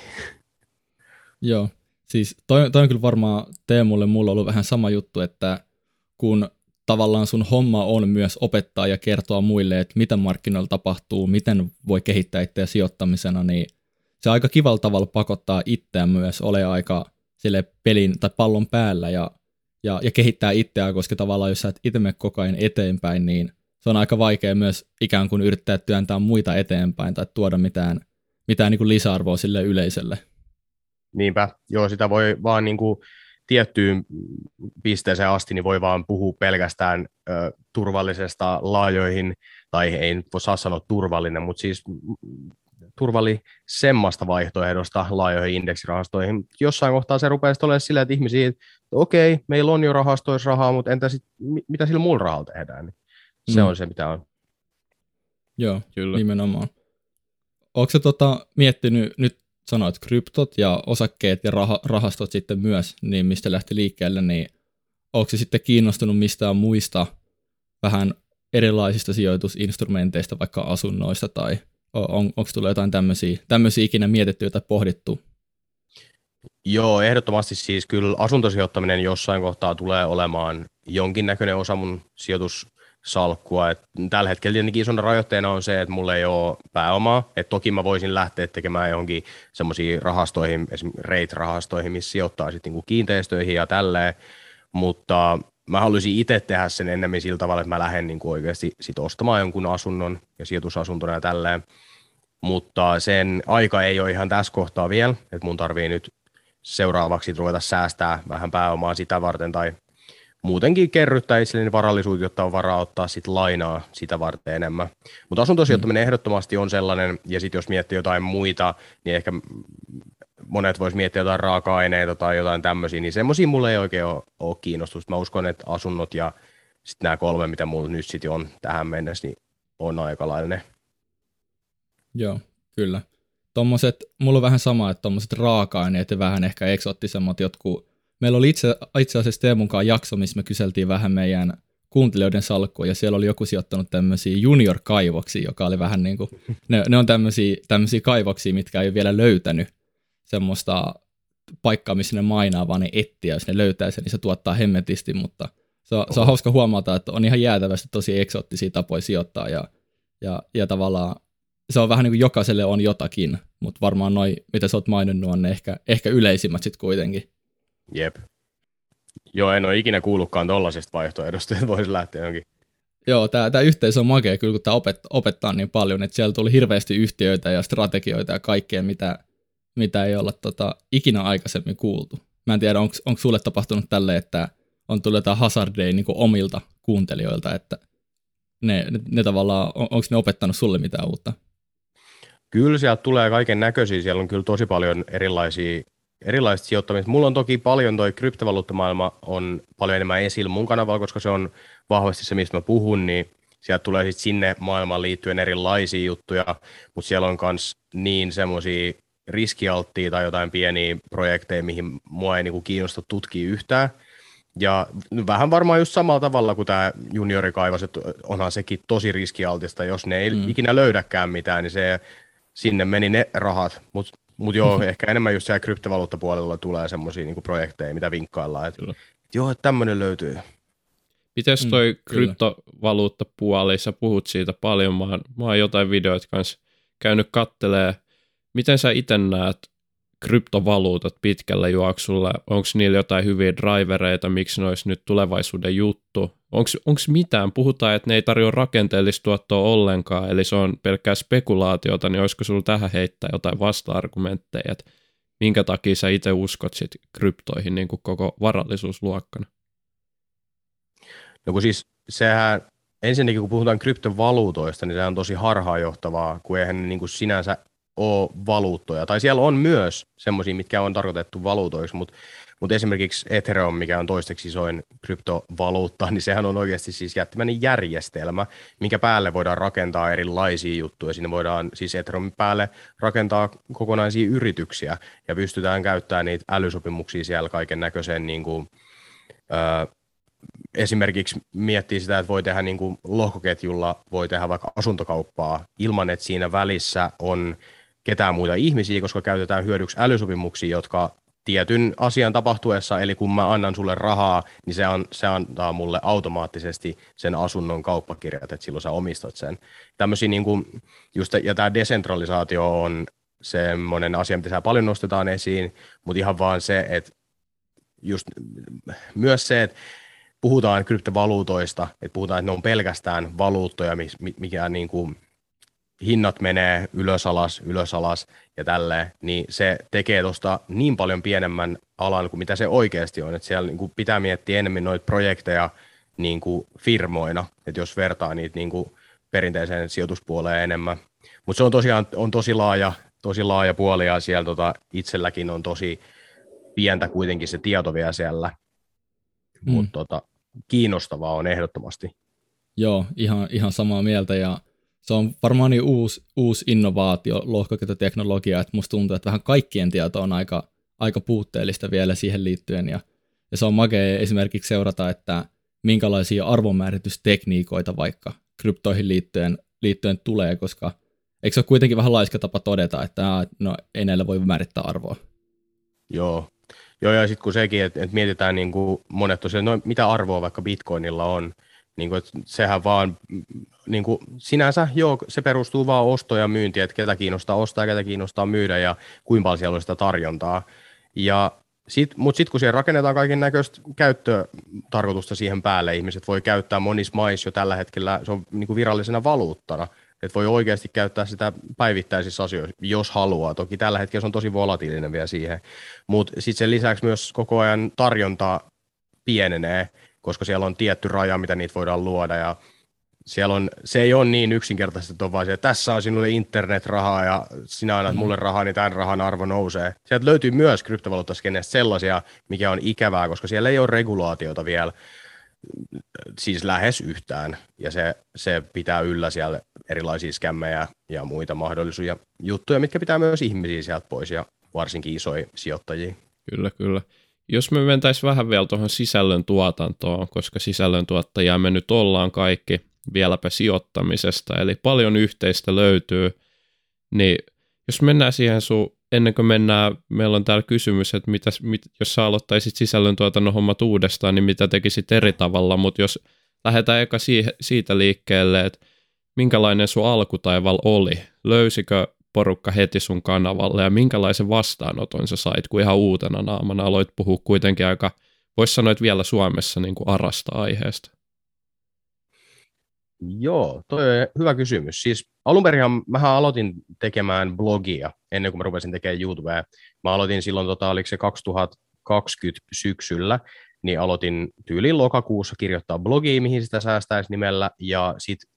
Joo, siis toi, toi on kyllä varmaan Teemulle mulla ollut vähän sama juttu, että kun tavallaan sun homma on myös opettaa ja kertoa muille, että mitä markkinoilla tapahtuu, miten voi kehittää itseä sijoittamisena, niin se aika kivalla tavalla pakottaa itseä myös ole aika sille pelin tai pallon päällä ja, ja, ja kehittää itseään, koska tavallaan jos sä et itse mene koko ajan eteenpäin, niin se on aika vaikea myös ikään kuin yrittää työntää muita eteenpäin tai tuoda mitään, mitään niin kuin lisäarvoa sille yleisölle. Niinpä, joo, sitä voi vaan niin kuin tiettyyn pisteeseen asti, niin voi vaan puhua pelkästään ö, turvallisesta laajoihin, tai ei nyt voi saa sanoa turvallinen, mutta siis turvallisemmasta vaihtoehdosta laajoihin indeksirahastoihin. Jossain kohtaa se rupeaa olemaan sillä, että ihmisiä, että okei, meillä on jo rahastoissa rahaa, mutta entä sit, mitä sillä muulla rahalla tehdään? Niin se mm. on se, mitä on. Joo, Kyllä. nimenomaan. Onko se tota, miettinyt nyt sanoit kryptot ja osakkeet ja rah- rahastot sitten myös, niin mistä lähti liikkeelle, niin onko se sitten kiinnostunut mistään muista vähän erilaisista sijoitusinstrumenteista, vaikka asunnoista, tai on, onko tullut jotain tämmöisiä, tämmöisiä ikinä mietitty tai pohdittu? Joo, ehdottomasti siis kyllä asuntosijoittaminen jossain kohtaa tulee olemaan jonkinnäköinen osa mun sijoitussalkkua. Et tällä hetkellä tietenkin isona rajoitteena on se, että mulla ei ole pääomaa. Et toki mä voisin lähteä tekemään johonkin semmoisiin rahastoihin, esimerkiksi REIT-rahastoihin, missä sijoittaa sitten niinku kiinteistöihin ja tälleen. Mutta mä haluaisin itse tehdä sen ennemmin sillä tavalla, että mä lähden niin kuin oikeasti sit ostamaan jonkun asunnon ja sijoitusasuntona ja tälleen. Mutta sen aika ei ole ihan tässä kohtaa vielä, että mun tarvii nyt seuraavaksi ruveta säästää vähän pääomaa sitä varten tai muutenkin kerryttää itselleni varallisuutta, jotta on varaa ottaa sit lainaa sitä varten enemmän. Mutta asuntosijoittaminen mm. ehdottomasti on sellainen, ja sitten jos miettii jotain muita, niin ehkä monet vois miettiä jotain raaka-aineita tai jotain tämmöisiä, niin semmoisia mulle ei oikein ole, ole kiinnostusta. Mä uskon, että asunnot ja sitten nämä kolme, mitä mulla nyt sitten on tähän mennessä, niin on aika lailla ne. Joo, kyllä. Tommoset, mulla on vähän sama, että tommoset raaka-aineet ja vähän ehkä eksoottisemmat jotkut. Meillä oli itse, itse asiassa Teemun kanssa jakso, missä me kyseltiin vähän meidän kuuntelijoiden salkkua, ja siellä oli joku sijoittanut tämmöisiä junior-kaivoksia, joka oli vähän niin kuin, ne, ne on tämmöisiä, tämmöisiä kaivoksia, mitkä ei ole vielä löytänyt semmoista paikkaa, missä ne mainaa, vaan ne etsiä, jos ne löytää sen, niin se tuottaa hemmetisti, mutta se on, se on hauska huomata, että on ihan jäätävästi tosi eksoottisia tapoja sijoittaa, ja, ja, ja tavallaan se on vähän niin kuin jokaiselle on jotakin, mutta varmaan noin, mitä sä oot maininnut, on ne ehkä, ehkä yleisimmät sitten kuitenkin. Jep. Joo, en ole ikinä kuullutkaan tollaisesta vaihtoehdosta, että voisi lähteä johonkin. Joo, tämä, tämä yhteisö on makea kyllä, kun tämä opettaa, opettaa niin paljon, että siellä tuli hirveästi yhtiöitä ja strategioita ja kaikkea, mitä, mitä ei olla tota, ikinä aikaisemmin kuultu. Mä en tiedä, onko sulle tapahtunut tälle, että on tullut jotain hazardeja niin omilta kuuntelijoilta, että ne, ne, ne tavallaan, on, onko ne opettanut sulle mitään uutta? Kyllä sieltä tulee kaiken näköisiä, siellä on kyllä tosi paljon erilaisia erilaista sijoittamista. Mulla on toki paljon toi kryptovaluuttamaailma on paljon enemmän esillä mun kanavalla, koska se on vahvasti se, mistä mä puhun, niin sieltä tulee sitten sinne maailmaan liittyen erilaisia juttuja, mutta siellä on myös niin semmoisia riskialttia tai jotain pieniä projekteja, mihin mua ei niinku kiinnosta tutkia yhtään. Ja vähän varmaan just samalla tavalla kuin tämä juniorikaivas, että onhan sekin tosi riskialtista, jos ne ei mm. ikinä löydäkään mitään, niin se, sinne meni ne rahat. Mutta mut joo, ehkä enemmän just siellä kryptovaluuttapuolella tulee semmoisia niinku projekteja, mitä vinkkaillaan, että joo, että tämmöinen löytyy. Mites mm, toi mm, kryptovaluuttapuoli, sä puhut siitä paljon, mä oon, mä oon jotain videoita kanssa käynyt kattelee Miten sä itse näet kryptovaluutat pitkällä juoksulla? Onko niillä jotain hyviä drivereita, miksi ne olisi nyt tulevaisuuden juttu? Onko mitään? Puhutaan, että ne ei tarjoa rakenteellista tuottoa ollenkaan, eli se on pelkkää spekulaatiota, niin olisiko sulla tähän heittää jotain vasta-argumentteja, että minkä takia sä itse uskot sit kryptoihin niin kuin koko varallisuusluokkana? No kun siis sehän ensinnäkin kun puhutaan kryptovaluutoista, niin se on tosi harhaanjohtavaa, kun eihän ne niin kuin sinänsä ole valuuttoja. Tai siellä on myös semmoisia, mitkä on tarkoitettu valuutoiksi, mutta mutta esimerkiksi Ethereum, mikä on toisteksi isoin kryptovaluutta, niin sehän on oikeasti siis jättimäinen järjestelmä, minkä päälle voidaan rakentaa erilaisia juttuja. Sinne voidaan siis Ethereumin päälle rakentaa kokonaisia yrityksiä ja pystytään käyttämään niitä älysopimuksia siellä kaiken näköiseen niin kuin, ö, esimerkiksi miettii sitä, että voi tehdä niin kuin lohkoketjulla, voi tehdä vaikka asuntokauppaa ilman, että siinä välissä on ketään muita ihmisiä, koska käytetään hyödyksi älysopimuksia, jotka tietyn asian tapahtuessa, eli kun mä annan sulle rahaa, niin se, on, se antaa mulle automaattisesti sen asunnon kauppakirjat, että silloin sä omistat sen. Tämmöisiä niin kuin, just, ja tämä desentralisaatio on semmoinen asia, mitä paljon nostetaan esiin, mutta ihan vaan se, että just myös se, että puhutaan kryptovaluutoista, että puhutaan, että ne on pelkästään valuuttoja, mikä niin kuin hinnat menee ylös alas, ylös alas ja tälleen, niin se tekee tuosta niin paljon pienemmän alan kuin mitä se oikeasti on. Että siellä niin kuin pitää miettiä enemmän noita projekteja niin kuin firmoina, että jos vertaa niitä niin kuin perinteiseen sijoituspuoleen enemmän. Mutta se on tosiaan on tosi laaja, tosi laaja puoli ja siellä tota, itselläkin on tosi pientä kuitenkin se tieto vielä siellä. Mm. Mutta tota, kiinnostavaa on ehdottomasti. Joo, ihan, ihan samaa mieltä ja se on varmaan niin uusi, uusi innovaatio, lohkoketjuteknologia, että musta tuntuu, että vähän kaikkien tieto on aika, aika puutteellista vielä siihen liittyen, ja, ja se on makea esimerkiksi seurata, että minkälaisia arvonmääritystekniikoita vaikka kryptoihin liittyen, liittyen tulee, koska eikö se ole kuitenkin vähän laiska tapa todeta, että no, ei näillä voi määrittää arvoa? Joo, Joo ja sitten kun sekin, että, että mietitään niin kuin monet tosiaan, no, mitä arvoa vaikka bitcoinilla on, niin kuin, että sehän vaan niin kuin, sinänsä, joo, se perustuu vaan osto- ja myynti, että ketä kiinnostaa ostaa ketä kiinnostaa myydä ja kuinka paljon siellä on sitä tarjontaa. Ja sit, mutta sitten kun siihen rakennetaan kaiken näköistä käyttötarkoitusta siihen päälle, ihmiset voi käyttää monissa maissa jo tällä hetkellä, se on niin kuin virallisena valuuttana, että voi oikeasti käyttää sitä päivittäisissä asioissa, jos haluaa. Toki tällä hetkellä se on tosi volatiilinen vielä siihen, mutta sitten sen lisäksi myös koko ajan tarjonta pienenee, koska siellä on tietty raja, mitä niitä voidaan luoda ja siellä on, se ei ole niin yksinkertaisesti, että on vaan se, että tässä on sinulle internet-rahaa ja sinä annat mulle rahaa, niin tämän rahan arvo nousee. Sieltä löytyy myös kryptovaluuttaskenestä sellaisia, mikä on ikävää, koska siellä ei ole regulaatiota vielä, siis lähes yhtään, ja se, se pitää yllä siellä erilaisia skämmejä ja muita mahdollisia juttuja, mitkä pitää myös ihmisiä sieltä pois, ja varsinkin isoja sijoittajia. Kyllä, kyllä. Jos me mentäisiin vähän vielä tuohon sisällön tuotantoon, koska sisällön tuottajia me nyt ollaan kaikki, vieläpä sijoittamisesta, eli paljon yhteistä löytyy, niin jos mennään siihen sun, ennen kuin mennään, meillä on täällä kysymys, että mitä, mit, jos sä aloittaisit sisällöntuotannon hommat uudestaan, niin mitä tekisit eri tavalla, mutta jos lähdetään eka siihen, siitä liikkeelle, että minkälainen sun alkutaival oli, löysikö porukka heti sun kanavalle ja minkälaisen vastaanoton sä sait, kun ihan uutena naamana aloit puhua kuitenkin aika, voisi sanoa, että vielä Suomessa niin kuin arasta aiheesta. Joo, toi on hyvä kysymys. Siis alun perin mähän aloitin tekemään blogia ennen kuin mä rupesin tekemään YouTubea. Mä aloitin silloin, tota, oliko se 2020 syksyllä, niin aloitin tyyliin lokakuussa kirjoittaa blogia, mihin sitä säästäisi nimellä, ja sitten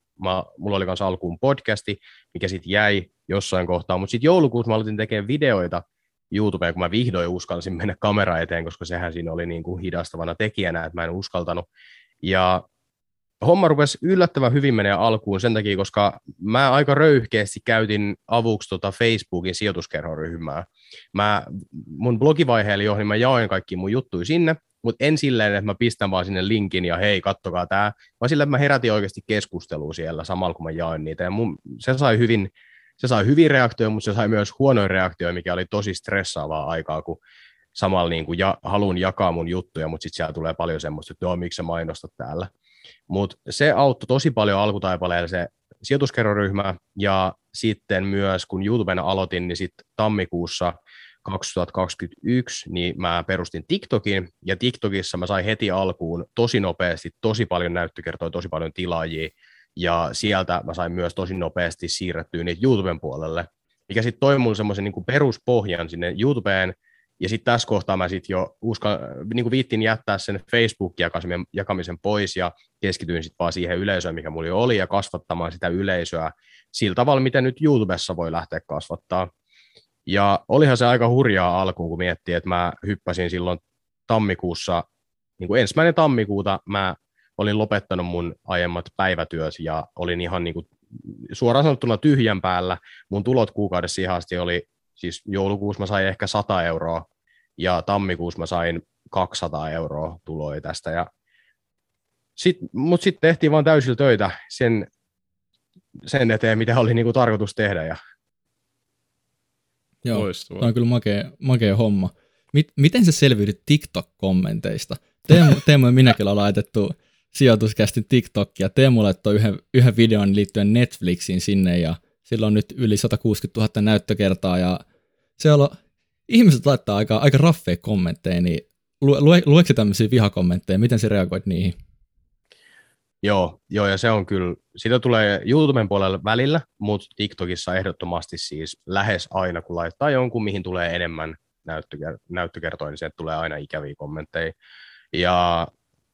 mulla oli kanssa alkuun podcasti, mikä sitten jäi jossain kohtaa, mutta sitten joulukuussa mä aloitin tekemään videoita YouTubeen, kun mä vihdoin uskalsin mennä kamera eteen, koska sehän siinä oli niin kuin hidastavana tekijänä, että mä en uskaltanut. Ja homma rupesi yllättävän hyvin menee alkuun sen takia, koska mä aika röyhkeästi käytin avuksi tota Facebookin sijoituskerhoryhmää. Mä, mun blogivaiheella jo, niin mä jaoin kaikki mun juttuja sinne, mutta en silleen, että mä pistän vaan sinne linkin ja hei, kattokaa tää, vaan että mä herätin oikeasti keskustelua siellä samalla, kun mä jaoin niitä. Ja mun, se sai hyvin, se sai hyvin reaktioita, mutta se sai myös huonoja reaktioita, mikä oli tosi stressaavaa aikaa, kun samalla niin kuin ja, haluan jakaa mun juttuja, mutta sitten siellä tulee paljon semmoista, että no, miksi sä mainostat täällä. Mutta se auttoi tosi paljon alkutaipaleella se sijoituskerroryhmä, ja sitten myös kun YouTuben aloitin, niin sitten tammikuussa 2021, niin mä perustin TikTokin, ja TikTokissa mä sain heti alkuun tosi nopeasti tosi paljon näyttökertoja, tosi paljon tilaajia, ja sieltä mä sain myös tosi nopeasti siirrettyä niitä YouTuben puolelle, mikä sitten toi mulle semmoisen niin peruspohjan sinne YouTubeen, ja sitten tässä kohtaa mä sitten jo uskon, niin viittin jättää sen Facebook-jakamisen jakamisen pois ja keskityin sitten vaan siihen yleisöön, mikä mulla oli, ja kasvattamaan sitä yleisöä sillä tavalla, miten nyt YouTubessa voi lähteä kasvattaa. Ja olihan se aika hurjaa alkuun, kun miettii, että mä hyppäsin silloin tammikuussa, niin kuin ensimmäinen tammikuuta mä olin lopettanut mun aiemmat päivätyöt ja olin ihan niin kuin suoraan sanottuna tyhjän päällä. Mun tulot kuukaudessa ihan asti oli siis joulukuussa mä sain ehkä 100 euroa ja tammikuussa mä sain 200 euroa tuloja tästä. Ja sit, Mutta sitten tehtiin vaan täysillä töitä sen, sen eteen, mitä oli niinku tarkoitus tehdä. Ja... Joo, Loistavaa. tämä on kyllä makea, makea homma. Mit, miten se selviydyt TikTok-kommenteista? Teemu, Teemu ja minäkin ollaan laitettu sijoituskästin TikTokia. Teemu laittoi yhden, yhden videon liittyen Netflixiin sinne ja sillä on nyt yli 160 000 näyttökertaa ja on ihmiset laittaa aika, aika raffeja kommentteja, niin lue, lueeko tämmöisiä vihakommentteja, miten sä reagoit niihin? Joo, joo, ja se on kyllä, siitä tulee YouTuben puolella välillä, mutta TikTokissa ehdottomasti siis lähes aina, kun laittaa jonkun, mihin tulee enemmän näyttöker- näyttökertoja, niin se tulee aina ikäviä kommentteja. Ja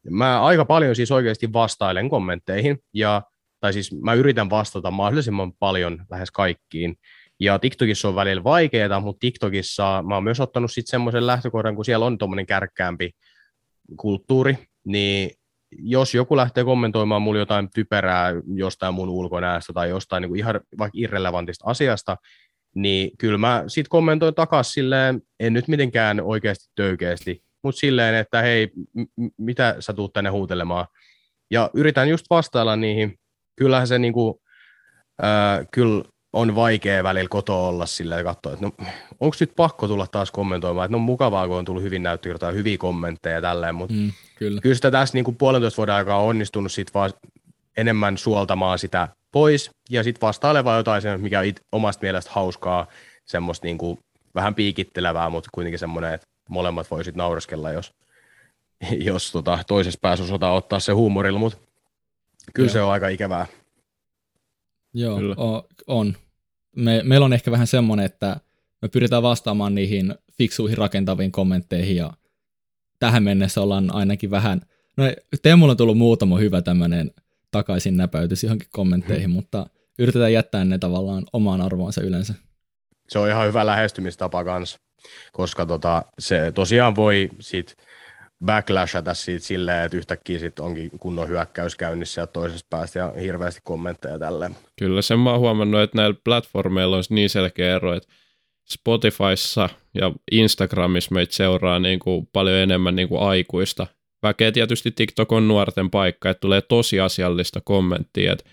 mä aika paljon siis oikeasti vastailen kommentteihin, ja tai siis mä yritän vastata mahdollisimman paljon lähes kaikkiin. Ja TikTokissa on välillä vaikeaa, mutta TikTokissa mä oon myös ottanut sitten semmoisen lähtökohdan, kun siellä on tuommoinen kärkkäämpi kulttuuri, niin jos joku lähtee kommentoimaan mulle jotain typerää jostain mun ulkonäöstä tai jostain niin kuin ihan vaikka irrelevantista asiasta, niin kyllä mä sitten kommentoin takaisin silleen, en nyt mitenkään oikeasti töykeästi, mutta silleen, että hei, m- mitä sä tuut tänne huutelemaan. Ja yritän just vastailla niihin kyllähän se niinku, äh, kyllä on vaikea välillä kotoa olla sillä ja katsoa, että no, onko nyt pakko tulla taas kommentoimaan, että no mukavaa, kun on tullut hyvin näyttökertoja, hyviä kommentteja ja tälleen, mutta mm, kyllä. kyllä sitä tässä niin kuin puolentoista vuoden aikaa on onnistunut sit vaan enemmän suoltamaan sitä pois ja sitten vastailevaa jotain, mikä on it, omasta mielestä hauskaa, semmoista niin kuin vähän piikittelevää, mutta kuitenkin semmoinen, että molemmat voisit naureskella, jos, jos tota, toisessa päässä osataan ottaa se huumorilla, mutta kyllä Joo. se on aika ikävää. Joo, o, on. Me, meillä on ehkä vähän semmoinen, että me pyritään vastaamaan niihin fiksuihin rakentaviin kommentteihin ja tähän mennessä ollaan ainakin vähän, no Teemulla on tullut muutama hyvä tämmöinen takaisin näpäytys johonkin kommentteihin, hmm. mutta yritetään jättää ne tavallaan omaan arvoonsa yleensä. Se on ihan hyvä lähestymistapa kanssa, koska tota, se tosiaan voi sit backlashata siitä silleen, että yhtäkkiä sit onkin kunnon hyökkäys käynnissä ja toisesta päästä ja hirveästi kommentteja tälleen. Kyllä, sen mä oon huomannut, että näillä platformeilla on niin selkeä ero, että Spotifyssa ja Instagramissa meitä seuraa niin kuin paljon enemmän niin kuin aikuista väkeä. Tietysti TikTok on nuorten paikka, että tulee tosiasiallista kommenttia, että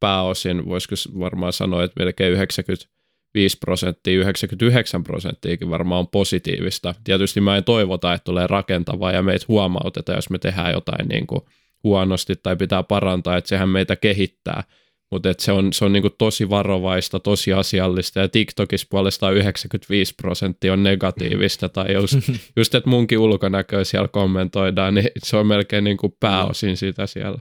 pääosin, voisiko varmaan sanoa, että melkein 90 5 prosenttia, 99 prosenttiakin varmaan on positiivista. Tietysti mä en toivota, että tulee rakentavaa ja meitä huomautetaan, jos me tehdään jotain niin kuin huonosti tai pitää parantaa, että sehän meitä kehittää. Mutta se on, se on niin kuin tosi varovaista, tosi asiallista ja TikTokissa puolestaan 95 prosenttia on negatiivista tai just, just että munkin ulkonäköä siellä kommentoidaan, niin se on melkein niin kuin pääosin sitä siellä.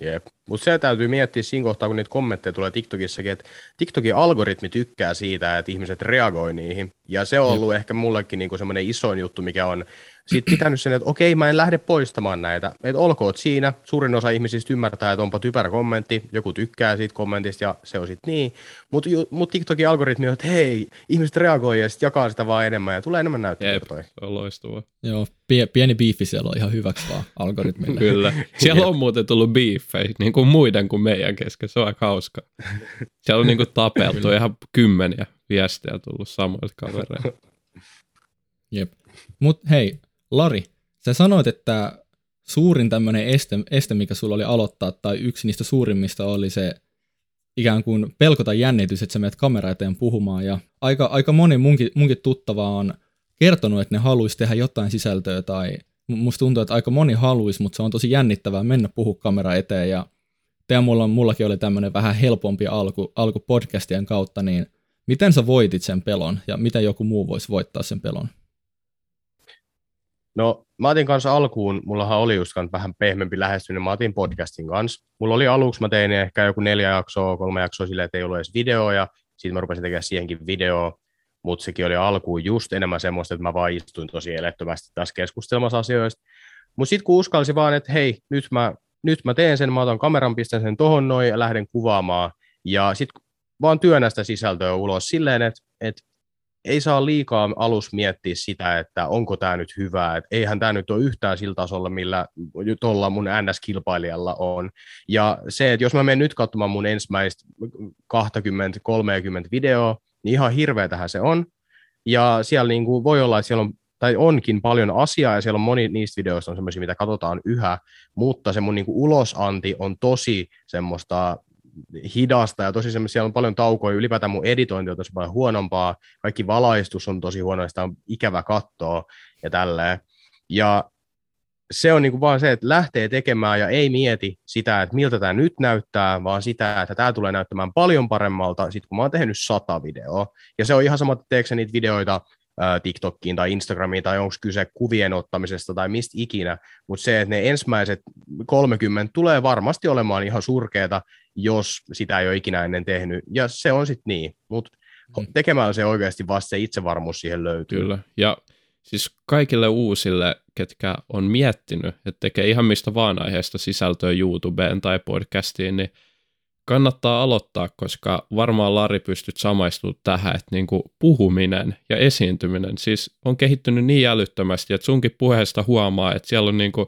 Jep. Mutta se täytyy miettiä siinä kohtaa, kun niitä kommentteja tulee TikTokissakin, että TikTokin algoritmi tykkää siitä, että ihmiset reagoi niihin. Ja se on ollut Jep. ehkä mullekin niinku semmoinen isoin juttu, mikä on sitten pitänyt sen, että okei, mä en lähde poistamaan näitä. Että olkoot siinä, suurin osa ihmisistä ymmärtää, että onpa typerä kommentti, joku tykkää siitä kommentista ja se on sitten niin. Mutta mut TikTokin algoritmi on, että hei, ihmiset reagoi ja sitten jakaa sitä vaan enemmän ja tulee enemmän näyttökertoja. on loistavaa. Joo, pie- pieni biifi siellä on ihan hyväksi vaan algoritmille. Kyllä. Siellä on muuten tullut biifejä, niin kuin muiden kuin meidän kesken, se on aika hauska. Siellä on niin kuin tapeltu ihan kymmeniä viestejä tullut samoilta kavereilta. Jep. Mutta hei, Lari, sä sanoit, että suurin tämmöinen este, este, mikä sulla oli aloittaa, tai yksi niistä suurimmista oli se ikään kuin pelko tai jännitys, että sä menet kamera eteen puhumaan, ja aika, aika moni munkin, munkin tuttava on kertonut, että ne haluaisi tehdä jotain sisältöä, tai musta tuntuu, että aika moni haluaisi, mutta se on tosi jännittävää mennä puhu kamera eteen, ja teidän mulla, mullakin oli tämmöinen vähän helpompi alku, alku podcastien kautta, niin miten sä voitit sen pelon, ja miten joku muu voisi voittaa sen pelon? No mä otin kanssa alkuun, mullahan oli just vähän pehmempi lähestyminen, mä otin podcastin kanssa. Mulla oli aluksi, mä tein ehkä joku neljä jaksoa, kolme jaksoa silleen, että ei ollut edes videoa, ja sitten mä rupesin tekemään siihenkin videoa, mutta sekin oli alkuun just enemmän semmoista, että mä vaan istuin tosi elettömästi tässä keskustelmassa asioista. Mutta sitten kun uskalsi vaan, että hei, nyt mä, nyt mä teen sen, mä otan kameran, pistän sen tohon noin ja lähden kuvaamaan, ja sitten vaan työnnä sitä sisältöä ulos silleen, että, että ei saa liikaa alus miettiä sitä, että onko tämä nyt hyvää, että eihän tämä nyt ole yhtään sillä tasolla, millä tuolla mun NS-kilpailijalla on. Ja se, että jos mä menen nyt katsomaan mun ensimmäistä 20-30 videoa, niin ihan hirveätähän se on. Ja siellä niin kuin voi olla, että siellä on tai onkin paljon asiaa, ja siellä on moni niistä videoista on semmoisia, mitä katsotaan yhä, mutta se mun niin kuin ulosanti on tosi semmoista hidasta ja tosi semmoisia, siellä on paljon taukoja, ylipäätään mun editointi on tosi paljon huonompaa, kaikki valaistus on tosi huono, sitä on ikävä katsoa ja tälleen. Ja se on niinku vaan se, että lähtee tekemään ja ei mieti sitä, että miltä tämä nyt näyttää, vaan sitä, että tämä tulee näyttämään paljon paremmalta, sit kun mä oon tehnyt sata videoa. Ja se on ihan sama, että teekö niitä videoita TikTokkiin tai Instagramiin tai onko kyse kuvien ottamisesta tai mistä ikinä, mutta se, että ne ensimmäiset 30 tulee varmasti olemaan ihan surkeita, jos sitä ei ole ikinä ennen tehnyt, ja se on sitten niin, mutta mm. tekemällä se oikeasti vasta se itsevarmuus siihen löytyy. Kyllä, ja siis kaikille uusille, ketkä on miettinyt, että tekee ihan mistä vaan aiheesta sisältöä YouTubeen tai podcastiin, niin kannattaa aloittaa, koska varmaan Lari pystyt samaistumaan tähän, että niin kuin puhuminen ja esiintyminen siis on kehittynyt niin älyttömästi, että sunkin puheesta huomaa, että siellä on niin kuin,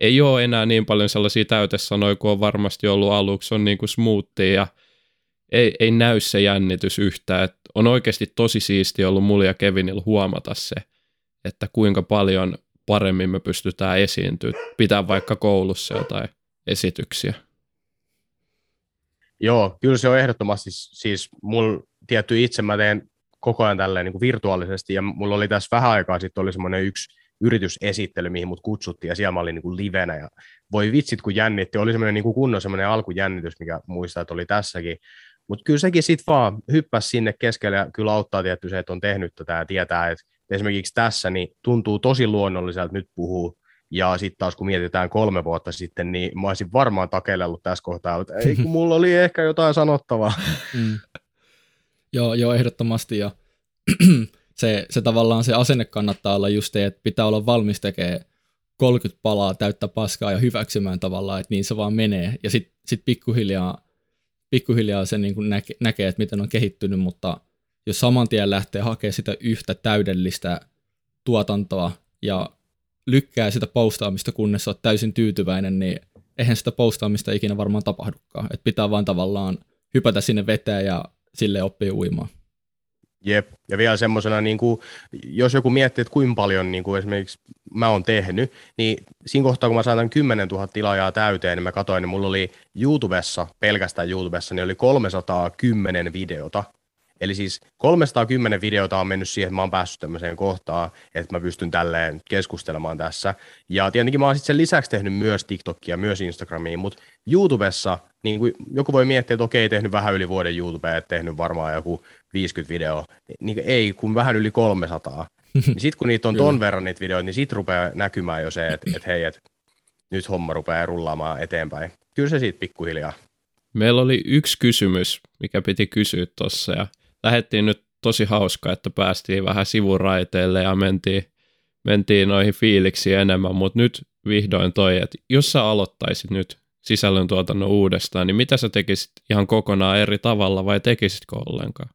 ei ole enää niin paljon sellaisia täytesanoja kuin on varmasti ollut aluksi, on niin kuin smoothia ja ei, ei näy se jännitys yhtään. että on oikeasti tosi siisti ollut mulla ja Kevinillä huomata se, että kuinka paljon paremmin me pystytään esiintyä, pitää vaikka koulussa jotain esityksiä. Joo, kyllä se on ehdottomasti, siis mulla tietty itse mä teen koko ajan tälleen niin kuin virtuaalisesti, ja mulla oli tässä vähän aikaa sitten oli semmoinen yksi yritysesittely, mihin mut kutsuttiin, ja siellä mä olin niin kuin livenä, ja voi vitsit, kun jännitti, oli semmoinen niin kuin kunnon semmoinen alkujännitys, mikä muistaa, että oli tässäkin, mutta kyllä sekin sitten vaan hyppäsi sinne keskelle, ja kyllä auttaa tietty se, että on tehnyt tätä, ja tietää, että esimerkiksi tässä niin tuntuu tosi luonnolliselta nyt puhuu, ja sitten taas kun mietitään kolme vuotta sitten, niin mä olisin varmaan takelellut tässä kohtaa, että ei kun mulla oli ehkä jotain sanottavaa. Mm. Joo, joo, ehdottomasti. Ja se, se tavallaan se asenne kannattaa olla just se, että pitää olla valmis tekemään 30 palaa täyttä paskaa ja hyväksymään tavallaan, että niin se vaan menee. Ja sitten sit pikkuhiljaa, pikkuhiljaa se niin näke, näkee, että miten on kehittynyt, mutta jos saman tien lähtee hakemaan sitä yhtä täydellistä tuotantoa ja lykkää sitä postaamista, kunnes olet täysin tyytyväinen, niin eihän sitä postaamista ikinä varmaan tapahdukaan. Et pitää vaan tavallaan hypätä sinne veteen ja sille oppii uimaan. Jep, ja vielä semmoisena, niin kuin, jos joku miettii, että kuinka paljon niin kuin esimerkiksi mä oon tehnyt, niin siinä kohtaa, kun mä saatan 10 000 tilaajaa täyteen, niin mä katsoin, niin mulla oli YouTubessa, pelkästään YouTubessa, niin oli 310 videota, Eli siis 310 videota on mennyt siihen, että mä oon päässyt tämmöiseen kohtaan, että mä pystyn tälleen keskustelemaan tässä. Ja tietenkin mä oon sitten sen lisäksi tehnyt myös TikTokia, myös Instagramia, mutta YouTubessa, niin kuin joku voi miettiä, että okei, tehnyt vähän yli vuoden YouTubea, että tehnyt varmaan joku 50 videoa. Niin ei, kun vähän yli 300. niin sitten kun niitä on ton verran niitä videoita, niin sitten rupeaa näkymään jo se, että, että hei, että nyt homma rupeaa rullaamaan eteenpäin. Kyllä se siitä pikkuhiljaa. Meillä oli yksi kysymys, mikä piti kysyä tuossa, ja lähdettiin nyt tosi hauska, että päästiin vähän sivuraiteille ja mentiin, mentiin noihin fiiliksiin enemmän, mutta nyt vihdoin toi, että jos sä aloittaisit nyt sisällöntuotannon uudestaan, niin mitä sä tekisit ihan kokonaan eri tavalla vai tekisitkö ollenkaan?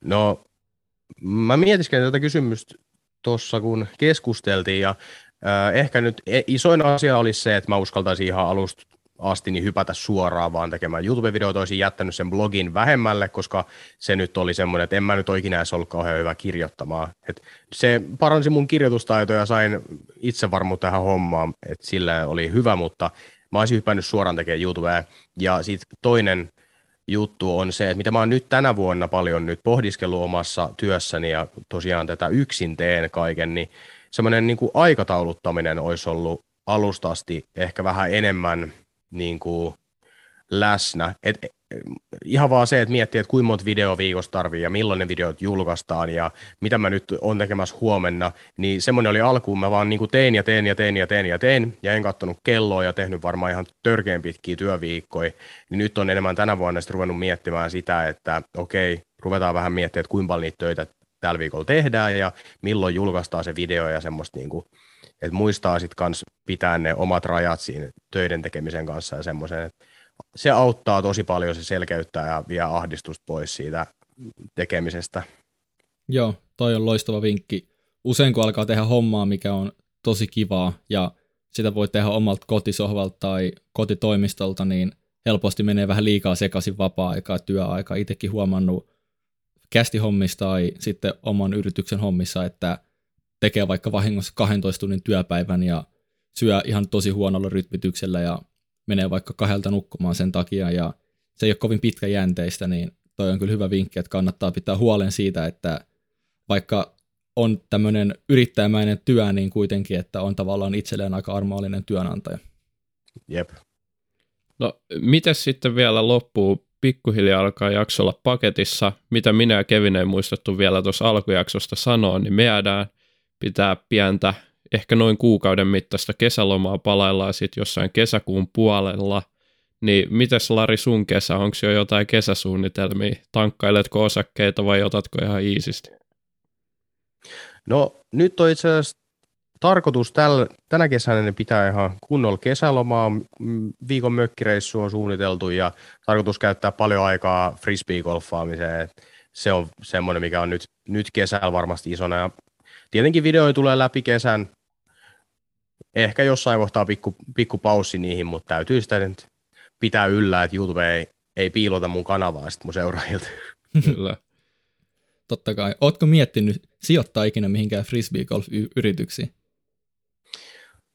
No, mä mietiskelin tätä kysymystä tuossa, kun keskusteltiin, ja äh, ehkä nyt e, isoin asia olisi se, että mä uskaltaisin ihan alusta asti niin hypätä suoraan vaan tekemään YouTube-videoita, olisin jättänyt sen blogin vähemmälle, koska se nyt oli semmoinen, että en mä nyt ole ikinä edes ollut kauhean hyvä kirjoittamaan. Et se paransi mun kirjoitustaitoja ja sain itsevarmuutta tähän hommaan, että sillä oli hyvä, mutta mä olisin hypännyt suoraan tekemään YouTubea. Ja sitten toinen juttu on se, että mitä mä oon nyt tänä vuonna paljon nyt pohdiskellut omassa työssäni ja tosiaan tätä yksin teen kaiken, niin semmoinen niin aikatauluttaminen olisi ollut alusta asti ehkä vähän enemmän – niin kuin läsnä. Et, ihan vaan se, että miettii, että kuinka monta videoa viikossa tarvii ja milloin ne videot julkaistaan ja mitä mä nyt on tekemässä huomenna, niin semmoinen oli alkuun, mä vaan niin kuin tein ja tein ja tein ja tein ja tein ja en kattonut kelloa ja tehnyt varmaan ihan törkeän pitkiä työviikkoja, niin nyt on enemmän tänä vuonna sitten ruvennut miettimään sitä, että okei, ruvetaan vähän miettimään, että kuinka paljon niitä töitä tällä viikolla tehdään ja milloin julkaistaan se video ja semmoista niin kuin että muistaa sitten kans pitää ne omat rajat siinä töiden tekemisen kanssa ja semmoisen, se auttaa tosi paljon, se selkeyttää ja vie ahdistusta pois siitä tekemisestä. Joo, toi on loistava vinkki. Usein kun alkaa tehdä hommaa, mikä on tosi kivaa ja sitä voi tehdä omalta kotisohvalta tai kotitoimistolta, niin helposti menee vähän liikaa sekaisin vapaa-aikaa, työaikaa. Itsekin huomannut kästihommissa tai sitten oman yrityksen hommissa, että tekee vaikka vahingossa 12 tunnin työpäivän ja syö ihan tosi huonolla rytmityksellä ja menee vaikka kahdelta nukkumaan sen takia ja se ei ole kovin pitkäjänteistä, niin toi on kyllä hyvä vinkki, että kannattaa pitää huolen siitä, että vaikka on tämmöinen yrittäjämäinen työ, niin kuitenkin, että on tavallaan itselleen aika armollinen työnantaja. Jep. No, miten sitten vielä loppuu pikkuhiljaa alkaa jakso olla paketissa, mitä minä ja Kevin ei muistettu vielä tuossa alkujaksosta sanoa, niin me jäädään pitää pientä, ehkä noin kuukauden mittaista kesälomaa palaillaan sitten jossain kesäkuun puolella. Niin mites Lari sun kesä, onko jo jotain kesäsuunnitelmia? Tankkailetko osakkeita vai otatko ihan iisisti? No nyt on itse asiassa tarkoitus täl, tänä kesänä pitää ihan kunnolla kesälomaa. Viikon mökkireissu on suunniteltu ja tarkoitus käyttää paljon aikaa frisbee-golfaamiseen. Se on semmoinen, mikä on nyt, nyt kesällä varmasti isona. Ja Tietenkin videoja tulee läpi kesän. Ehkä jossain kohtaa pikku, pikku paussi niihin, mutta täytyy sitä nyt pitää yllä, että YouTube ei, ei piilota mun kanavaa sitten mun seuraajilta. Kyllä. Totta kai. Ootko miettinyt sijoittaa ikinä mihinkään frisbee golf-yrityksiin?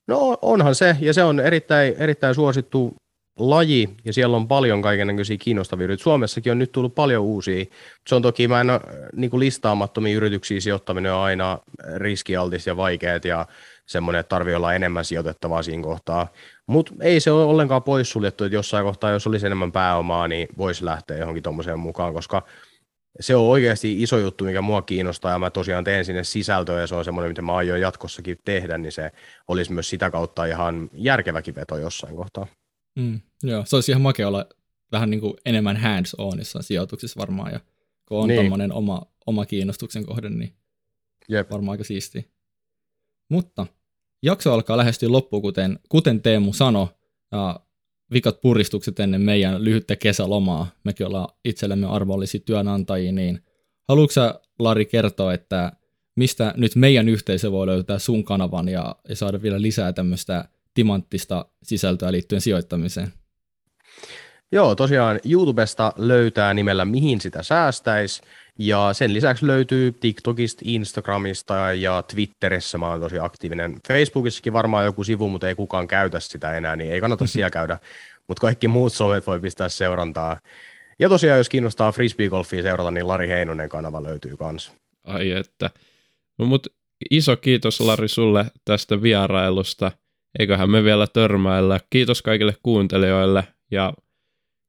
No onhan se, ja se on erittäin, erittäin suosittu laji ja siellä on paljon kaikenlaisia kiinnostavia yrityksiä. Suomessakin on nyt tullut paljon uusia. Se on toki, mä en ole, niin kuin listaamattomia yrityksiä sijoittaminen on aina riskialtis ja vaikeat ja semmoinen, että tarvii olla enemmän sijoitettavaa siinä kohtaa. Mutta ei se ole ollenkaan poissuljettu, että jossain kohtaa, jos olisi enemmän pääomaa, niin voisi lähteä johonkin tuommoiseen mukaan, koska se on oikeasti iso juttu, mikä mua kiinnostaa, ja mä tosiaan teen sinne sisältöä, ja se on semmoinen, mitä mä aion jatkossakin tehdä, niin se olisi myös sitä kautta ihan järkeväkin veto jossain kohtaa. Mm, joo, se olisi ihan makea olla vähän niin kuin enemmän hands-onissa sijoituksissa varmaan, ja kun on niin. oma, oma kiinnostuksen kohde, niin Jep. varmaan aika siisti. Mutta jakso alkaa lähestyä loppuun, kuten, kuten Teemu sanoi, ja vikat puristukset ennen meidän lyhyttä kesälomaa. Mekin ollaan itsellemme arvollisia työnantajia, niin haluatko sä, Lari, kertoa, että mistä nyt meidän yhteisö voi löytää sun kanavan ja, ja saada vielä lisää tämmöistä timanttista sisältöä liittyen sijoittamiseen? Joo, tosiaan YouTubesta löytää nimellä Mihin sitä säästäisi, ja sen lisäksi löytyy TikTokista, Instagramista ja Twitterissä mä oon tosi aktiivinen. Facebookissakin varmaan joku sivu, mutta ei kukaan käytä sitä enää, niin ei kannata siellä käydä. Mutta kaikki muut somet voi pistää seurantaa. Ja tosiaan, jos kiinnostaa frisbeegolfia seurata, niin Lari Heinonen kanava löytyy kans. Ai että. No mut iso kiitos Lari sulle tästä vierailusta. Eiköhän me vielä törmäillä. Kiitos kaikille kuuntelijoille ja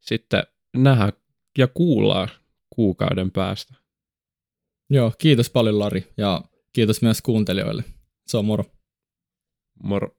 sitten nähdään ja kuullaan kuukauden päästä. Joo, kiitos paljon Lari ja kiitos myös kuuntelijoille. Se on moro. Moro.